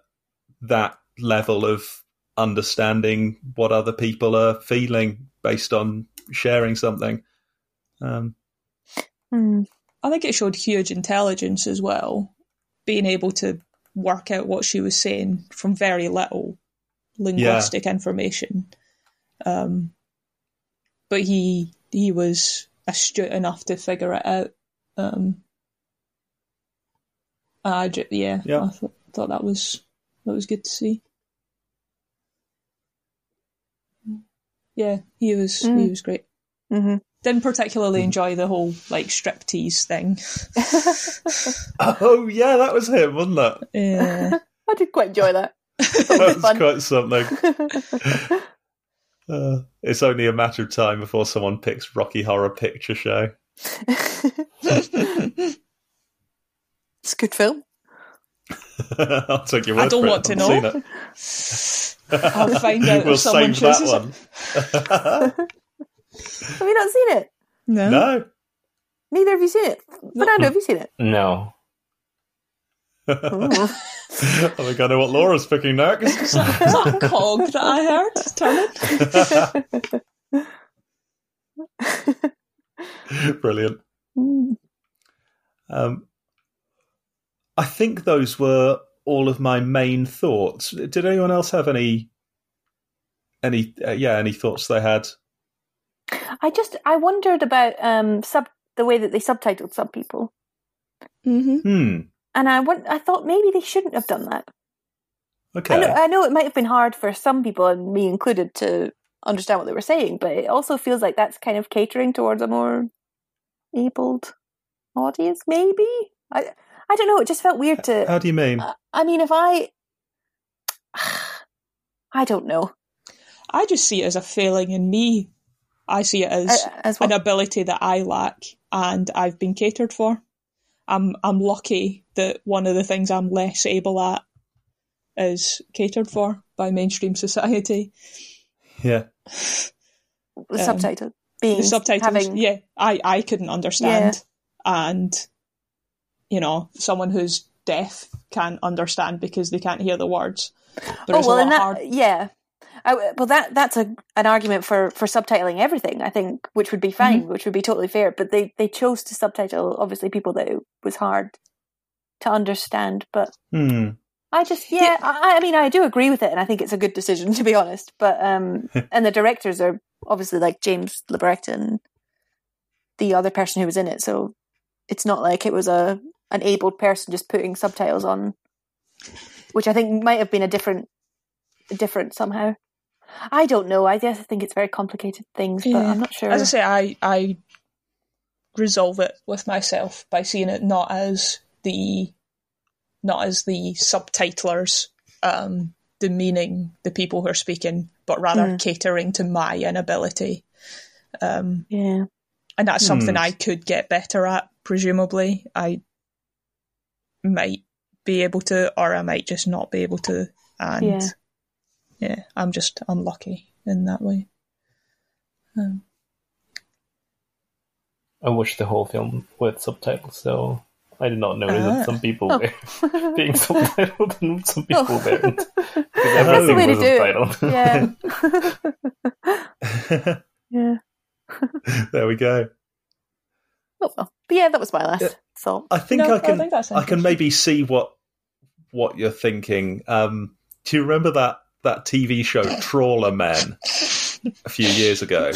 [SPEAKER 2] that level of understanding what other people are feeling based on sharing something. Um,
[SPEAKER 1] Mm.
[SPEAKER 4] I think it showed huge intelligence as well, being able to work out what she was saying from very little linguistic information. Um, but he he was astute enough to figure it out. Um, I ju- yeah,
[SPEAKER 2] Yeah.
[SPEAKER 4] I th- thought that was that was good to see. Yeah, he was he
[SPEAKER 1] Mm.
[SPEAKER 4] was great.
[SPEAKER 1] hmm
[SPEAKER 4] Didn't particularly enjoy the whole like striptease thing.
[SPEAKER 2] Oh yeah, that was him, wasn't it?
[SPEAKER 4] Yeah.
[SPEAKER 1] I did quite enjoy that.
[SPEAKER 2] That was quite something. Uh, it's only a matter of time before someone picks Rocky Horror Picture Show.
[SPEAKER 1] it's a good film.
[SPEAKER 2] I'll take your
[SPEAKER 4] I don't
[SPEAKER 2] for it.
[SPEAKER 4] want to
[SPEAKER 2] I've
[SPEAKER 4] know.
[SPEAKER 2] seen it.
[SPEAKER 4] I'll find out
[SPEAKER 2] we'll
[SPEAKER 4] if someone
[SPEAKER 2] save that
[SPEAKER 4] chooses
[SPEAKER 2] one.
[SPEAKER 1] Have you not seen it?
[SPEAKER 4] No.
[SPEAKER 2] no.
[SPEAKER 1] Neither have you seen it. Fernando, have you seen it?
[SPEAKER 3] No.
[SPEAKER 1] Ooh.
[SPEAKER 2] I think I know what Laura's picking next.
[SPEAKER 4] Is that a cog that I heard turning?
[SPEAKER 2] Brilliant.
[SPEAKER 1] Mm.
[SPEAKER 2] Um, I think those were all of my main thoughts. Did anyone else have any, any, uh, yeah, any thoughts they had?
[SPEAKER 1] I just I wondered about um sub the way that they subtitled some people,
[SPEAKER 4] Mm-hmm.
[SPEAKER 2] Hmm.
[SPEAKER 1] and I want I thought maybe they shouldn't have done that.
[SPEAKER 2] Okay.
[SPEAKER 1] I know I know it might have been hard for some people, and me included, to understand what they were saying, but it also feels like that's kind of catering towards a more abled audience. Maybe I I don't know. It just felt weird to.
[SPEAKER 2] How do you mean?
[SPEAKER 1] I- I mean, if I, I don't know.
[SPEAKER 4] I just see it as a failing in me. I see it as
[SPEAKER 1] Uh, as well.
[SPEAKER 4] an ability that I lack and I've been catered for. I'm I'm lucky that one of the things I'm less able at is catered for by mainstream society.
[SPEAKER 2] Yeah.
[SPEAKER 1] the
[SPEAKER 4] um,
[SPEAKER 1] subtitle being
[SPEAKER 4] The subtitles,
[SPEAKER 1] having
[SPEAKER 4] yeah, I, I couldn't understand. And, you know, someone who's deaf can't understand because they can't hear the words. There
[SPEAKER 1] oh
[SPEAKER 4] is
[SPEAKER 1] well,
[SPEAKER 4] a
[SPEAKER 1] and that
[SPEAKER 4] hard.
[SPEAKER 1] yeah. I, well, that that's a an argument for for subtitling everything. I think, which would be fine,
[SPEAKER 4] Mm-hmm.
[SPEAKER 1] which would be totally fair. But they they chose to subtitle obviously people that it was hard to understand. But
[SPEAKER 2] Hmm.
[SPEAKER 1] I just yeah, I, I mean I do agree with it, and I think it's a good decision to be honest. But um, and the directors are obviously like James LeBrecht and the other person who was in it, so it's not like it was a an able person just putting subtitles on, which I think might have been a different different somehow. I don't know. I guess I think it's very complicated things, but
[SPEAKER 4] Yeah.
[SPEAKER 1] I'm not sure.
[SPEAKER 4] As I say, I I resolve it with myself by seeing it not as the not as the subtitlers um, demeaning the people who are speaking, but rather
[SPEAKER 1] Mm.
[SPEAKER 4] catering to my inability. Um,
[SPEAKER 1] yeah,
[SPEAKER 4] and that's something
[SPEAKER 2] Hmm.
[SPEAKER 4] I could get better at. Presumably, I might be able to, or I might just not be able to. And
[SPEAKER 1] Yeah.
[SPEAKER 4] Yeah, I'm just unlucky in that way. Um,
[SPEAKER 3] I watched the whole film with subtitles, so I did not notice
[SPEAKER 4] Ah.
[SPEAKER 3] that some people
[SPEAKER 1] Oh.
[SPEAKER 3] were being subtitled and some people
[SPEAKER 1] Oh.
[SPEAKER 3] weren't. Because
[SPEAKER 2] That's the
[SPEAKER 3] everything
[SPEAKER 1] way to
[SPEAKER 3] was
[SPEAKER 1] do it.
[SPEAKER 3] subtitled.
[SPEAKER 1] yeah, yeah.
[SPEAKER 2] there we go.
[SPEAKER 1] Oh well, but yeah, that was my last
[SPEAKER 2] Yeah.
[SPEAKER 1] thought.
[SPEAKER 2] I think
[SPEAKER 4] No,
[SPEAKER 2] I
[SPEAKER 4] I
[SPEAKER 2] can.
[SPEAKER 4] think
[SPEAKER 2] I can maybe see what what you're thinking. Um, do you remember that that TV show Trawlermen a few years ago?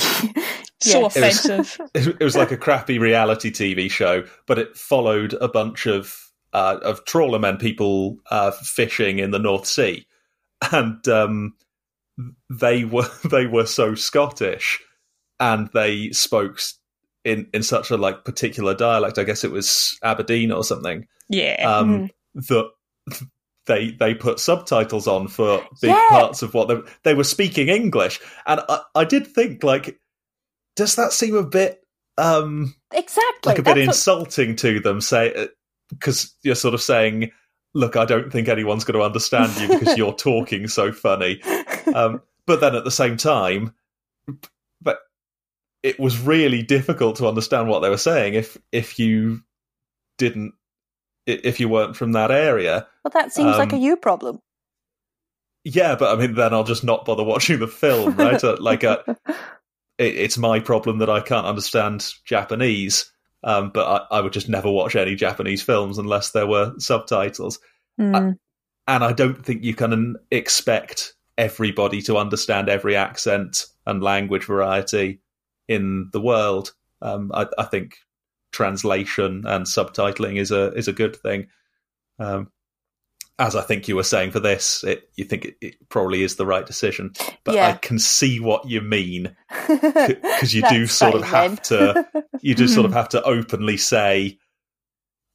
[SPEAKER 4] so offensive.
[SPEAKER 2] It, it was like a crappy reality TV show, but it followed a bunch of uh, of trawler men, people uh, fishing in the North Sea, and um, they were they were so Scottish, and they spoke in in such a like particular dialect. I guess it was Aberdeen or something.
[SPEAKER 4] yeah.
[SPEAKER 2] Um, That they they put subtitles on for big
[SPEAKER 1] Yeah.
[SPEAKER 2] parts of what they they were speaking English, and I, I did think like, does that seem a bit um
[SPEAKER 1] exactly.
[SPEAKER 2] like a bit
[SPEAKER 1] That's what-
[SPEAKER 2] insulting to them say because you're sort of saying look i don't think anyone's going to understand you because you're talking so funny um, but then at the same time but it was really difficult to understand what they were saying if if you didn't if you weren't from that area
[SPEAKER 1] well, that seems like a
[SPEAKER 2] um,
[SPEAKER 1] you problem.
[SPEAKER 2] yeah but i mean then i'll just not bother watching the film right Uh, like uh, it, it's my problem that i can't understand japanese um, but I, I would just never watch any japanese films unless there were subtitles
[SPEAKER 1] Hmm.
[SPEAKER 2] and I don't think you can expect everybody to understand every accent and language variety in the world. Um, I, I think translation and subtitling is a is a good thing. Um, as I think you were saying for this, it, you think it, it probably is the right decision. But
[SPEAKER 1] Yeah.
[SPEAKER 2] I can see what you mean because you do sort of have
[SPEAKER 1] then.
[SPEAKER 2] to you do sort of have to openly say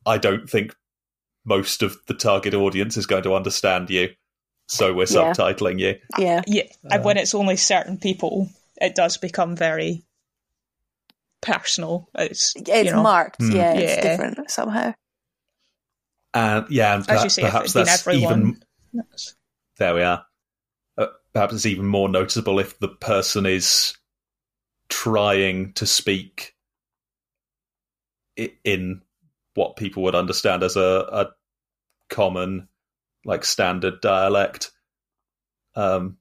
[SPEAKER 2] i don't think most of the target audience is going to understand you so we're
[SPEAKER 1] Yeah.
[SPEAKER 2] subtitling you
[SPEAKER 1] yeah.
[SPEAKER 4] Yeah, and when it's only certain people, it does become very personal. It's
[SPEAKER 1] It's
[SPEAKER 4] you know,
[SPEAKER 1] marked.
[SPEAKER 2] Hmm.
[SPEAKER 1] Yeah, it's different somehow.
[SPEAKER 2] and yeah and
[SPEAKER 4] as you
[SPEAKER 2] perha-
[SPEAKER 4] say, if
[SPEAKER 2] perhaps
[SPEAKER 4] it'd been
[SPEAKER 2] that's
[SPEAKER 4] everyone.
[SPEAKER 2] even
[SPEAKER 4] that's-
[SPEAKER 2] there we are uh, perhaps it's even more noticeable if the person is trying to speak in what people would understand as a, a common like standard dialect um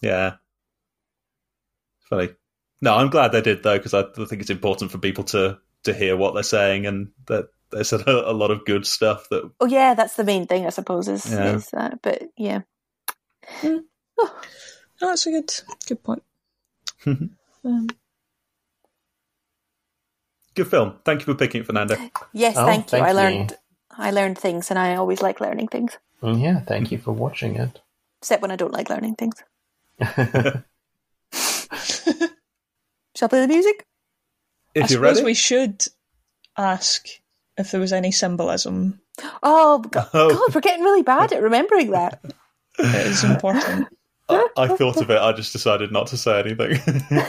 [SPEAKER 2] yeah funny no i'm glad they did though because I, I think it's important for people to to hear what they're saying and that there's a, a lot of good stuff that
[SPEAKER 1] Oh yeah, that's the main thing, I suppose. Is,
[SPEAKER 2] Yeah.
[SPEAKER 1] is that? But yeah,
[SPEAKER 4] No, that's a good good point. um,
[SPEAKER 2] good film thank you for picking it fernando
[SPEAKER 1] yes,
[SPEAKER 3] Oh,
[SPEAKER 1] thank you.
[SPEAKER 3] thank
[SPEAKER 1] I
[SPEAKER 3] you.
[SPEAKER 1] learned. I learned things, and I always like learning things,
[SPEAKER 3] Mm, Yeah, thank you for watching it.
[SPEAKER 1] except when I don't like learning things. Shall I play the music?
[SPEAKER 2] if
[SPEAKER 4] I
[SPEAKER 2] you're
[SPEAKER 4] suppose
[SPEAKER 2] ready
[SPEAKER 4] we should ask if there was any symbolism.
[SPEAKER 1] Oh, God,
[SPEAKER 2] Oh.
[SPEAKER 1] God, we're getting really bad at remembering that.
[SPEAKER 4] It is important.
[SPEAKER 2] I, I thought of it i just decided not to say anything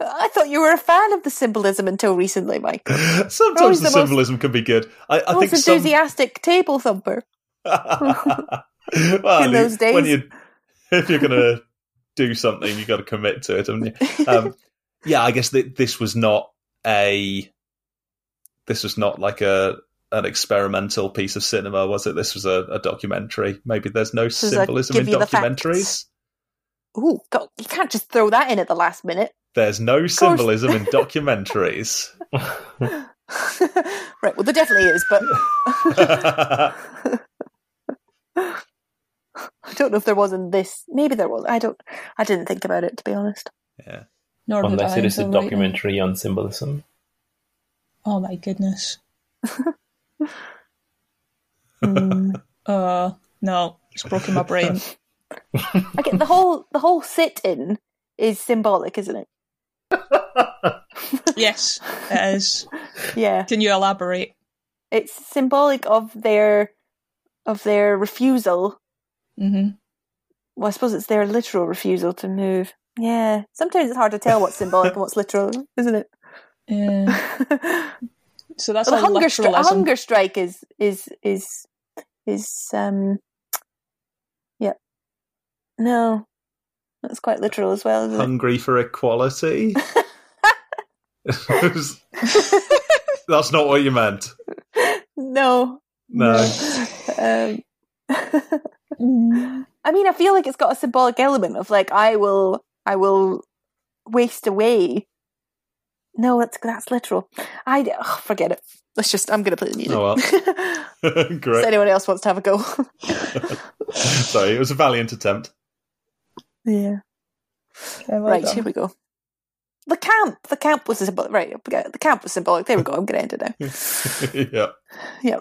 [SPEAKER 1] I thought you were a fan of the symbolism until recently, Mike.
[SPEAKER 2] Sometimes
[SPEAKER 1] Always
[SPEAKER 2] the,
[SPEAKER 1] the most-
[SPEAKER 2] symbolism can be good. I, I
[SPEAKER 1] Most
[SPEAKER 2] think some.
[SPEAKER 1] enthusiastic table thumper.
[SPEAKER 2] well,
[SPEAKER 1] in those
[SPEAKER 2] you- when
[SPEAKER 1] days.
[SPEAKER 2] you if you're gonna do something, you got to commit to it, haven't you? Um, yeah, I guess that this was not a. This was not like a an experimental piece of cinema, was it? This was a, a documentary. Maybe there's no
[SPEAKER 1] is
[SPEAKER 2] symbolism in
[SPEAKER 1] give you the
[SPEAKER 2] documentaries.
[SPEAKER 1] God, you can't just throw that in at the last minute.
[SPEAKER 2] There's no symbolism in documentaries.
[SPEAKER 1] right, well, there definitely is, but I don't know if there was in this. Maybe there was. I don't. I didn't think about it to be honest.
[SPEAKER 2] yeah.
[SPEAKER 4] Nor
[SPEAKER 3] Unless it is a
[SPEAKER 4] until later.
[SPEAKER 3] documentary on symbolism.
[SPEAKER 4] Oh my goodness.
[SPEAKER 1] Hmm.
[SPEAKER 4] Uh, no, it's broken my brain.
[SPEAKER 1] I get the whole the whole sit in is symbolic, isn't it?
[SPEAKER 4] yes, it is.
[SPEAKER 1] Yeah,
[SPEAKER 4] Can you elaborate?
[SPEAKER 1] it's symbolic of their of their refusal.
[SPEAKER 4] Hmm
[SPEAKER 1] Well, I suppose it's their literal refusal to move. Yeah, sometimes it's hard to tell what's symbolic and what's literal, isn't it?
[SPEAKER 4] Yeah. So that's
[SPEAKER 1] Well,
[SPEAKER 4] a
[SPEAKER 1] the hunger, stri- a hunger strike is is is is um yeah no that's quite literal as well isn't
[SPEAKER 2] Hungry for equality. That's not what you meant.
[SPEAKER 1] no
[SPEAKER 2] No.
[SPEAKER 1] um
[SPEAKER 4] Mm.
[SPEAKER 1] I mean I feel like it's got a symbolic element of like I will I will waste away no that's that's literal I ugh, forget it let's just I'm gonna play the music
[SPEAKER 2] Oh,
[SPEAKER 1] Does
[SPEAKER 2] Great.
[SPEAKER 1] anyone else wants to have a go
[SPEAKER 2] Sorry, it was a valiant attempt.
[SPEAKER 1] yeah
[SPEAKER 4] Yeah, well
[SPEAKER 1] right
[SPEAKER 4] done.
[SPEAKER 1] here we go the camp the camp was symbolic right the camp was symbolic there we go I'm gonna end it now
[SPEAKER 2] yeah.
[SPEAKER 1] Yeah.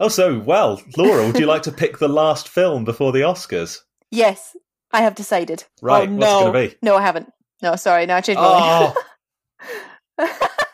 [SPEAKER 2] Oh, also, well, Laura, would you like to pick the last film before the Oscars?
[SPEAKER 1] yes, I have decided.
[SPEAKER 2] Right,
[SPEAKER 1] Oh,
[SPEAKER 2] what's it
[SPEAKER 1] no.
[SPEAKER 2] gonna be?
[SPEAKER 1] No, I haven't. No, sorry. No, I changed my mind.
[SPEAKER 2] Oh,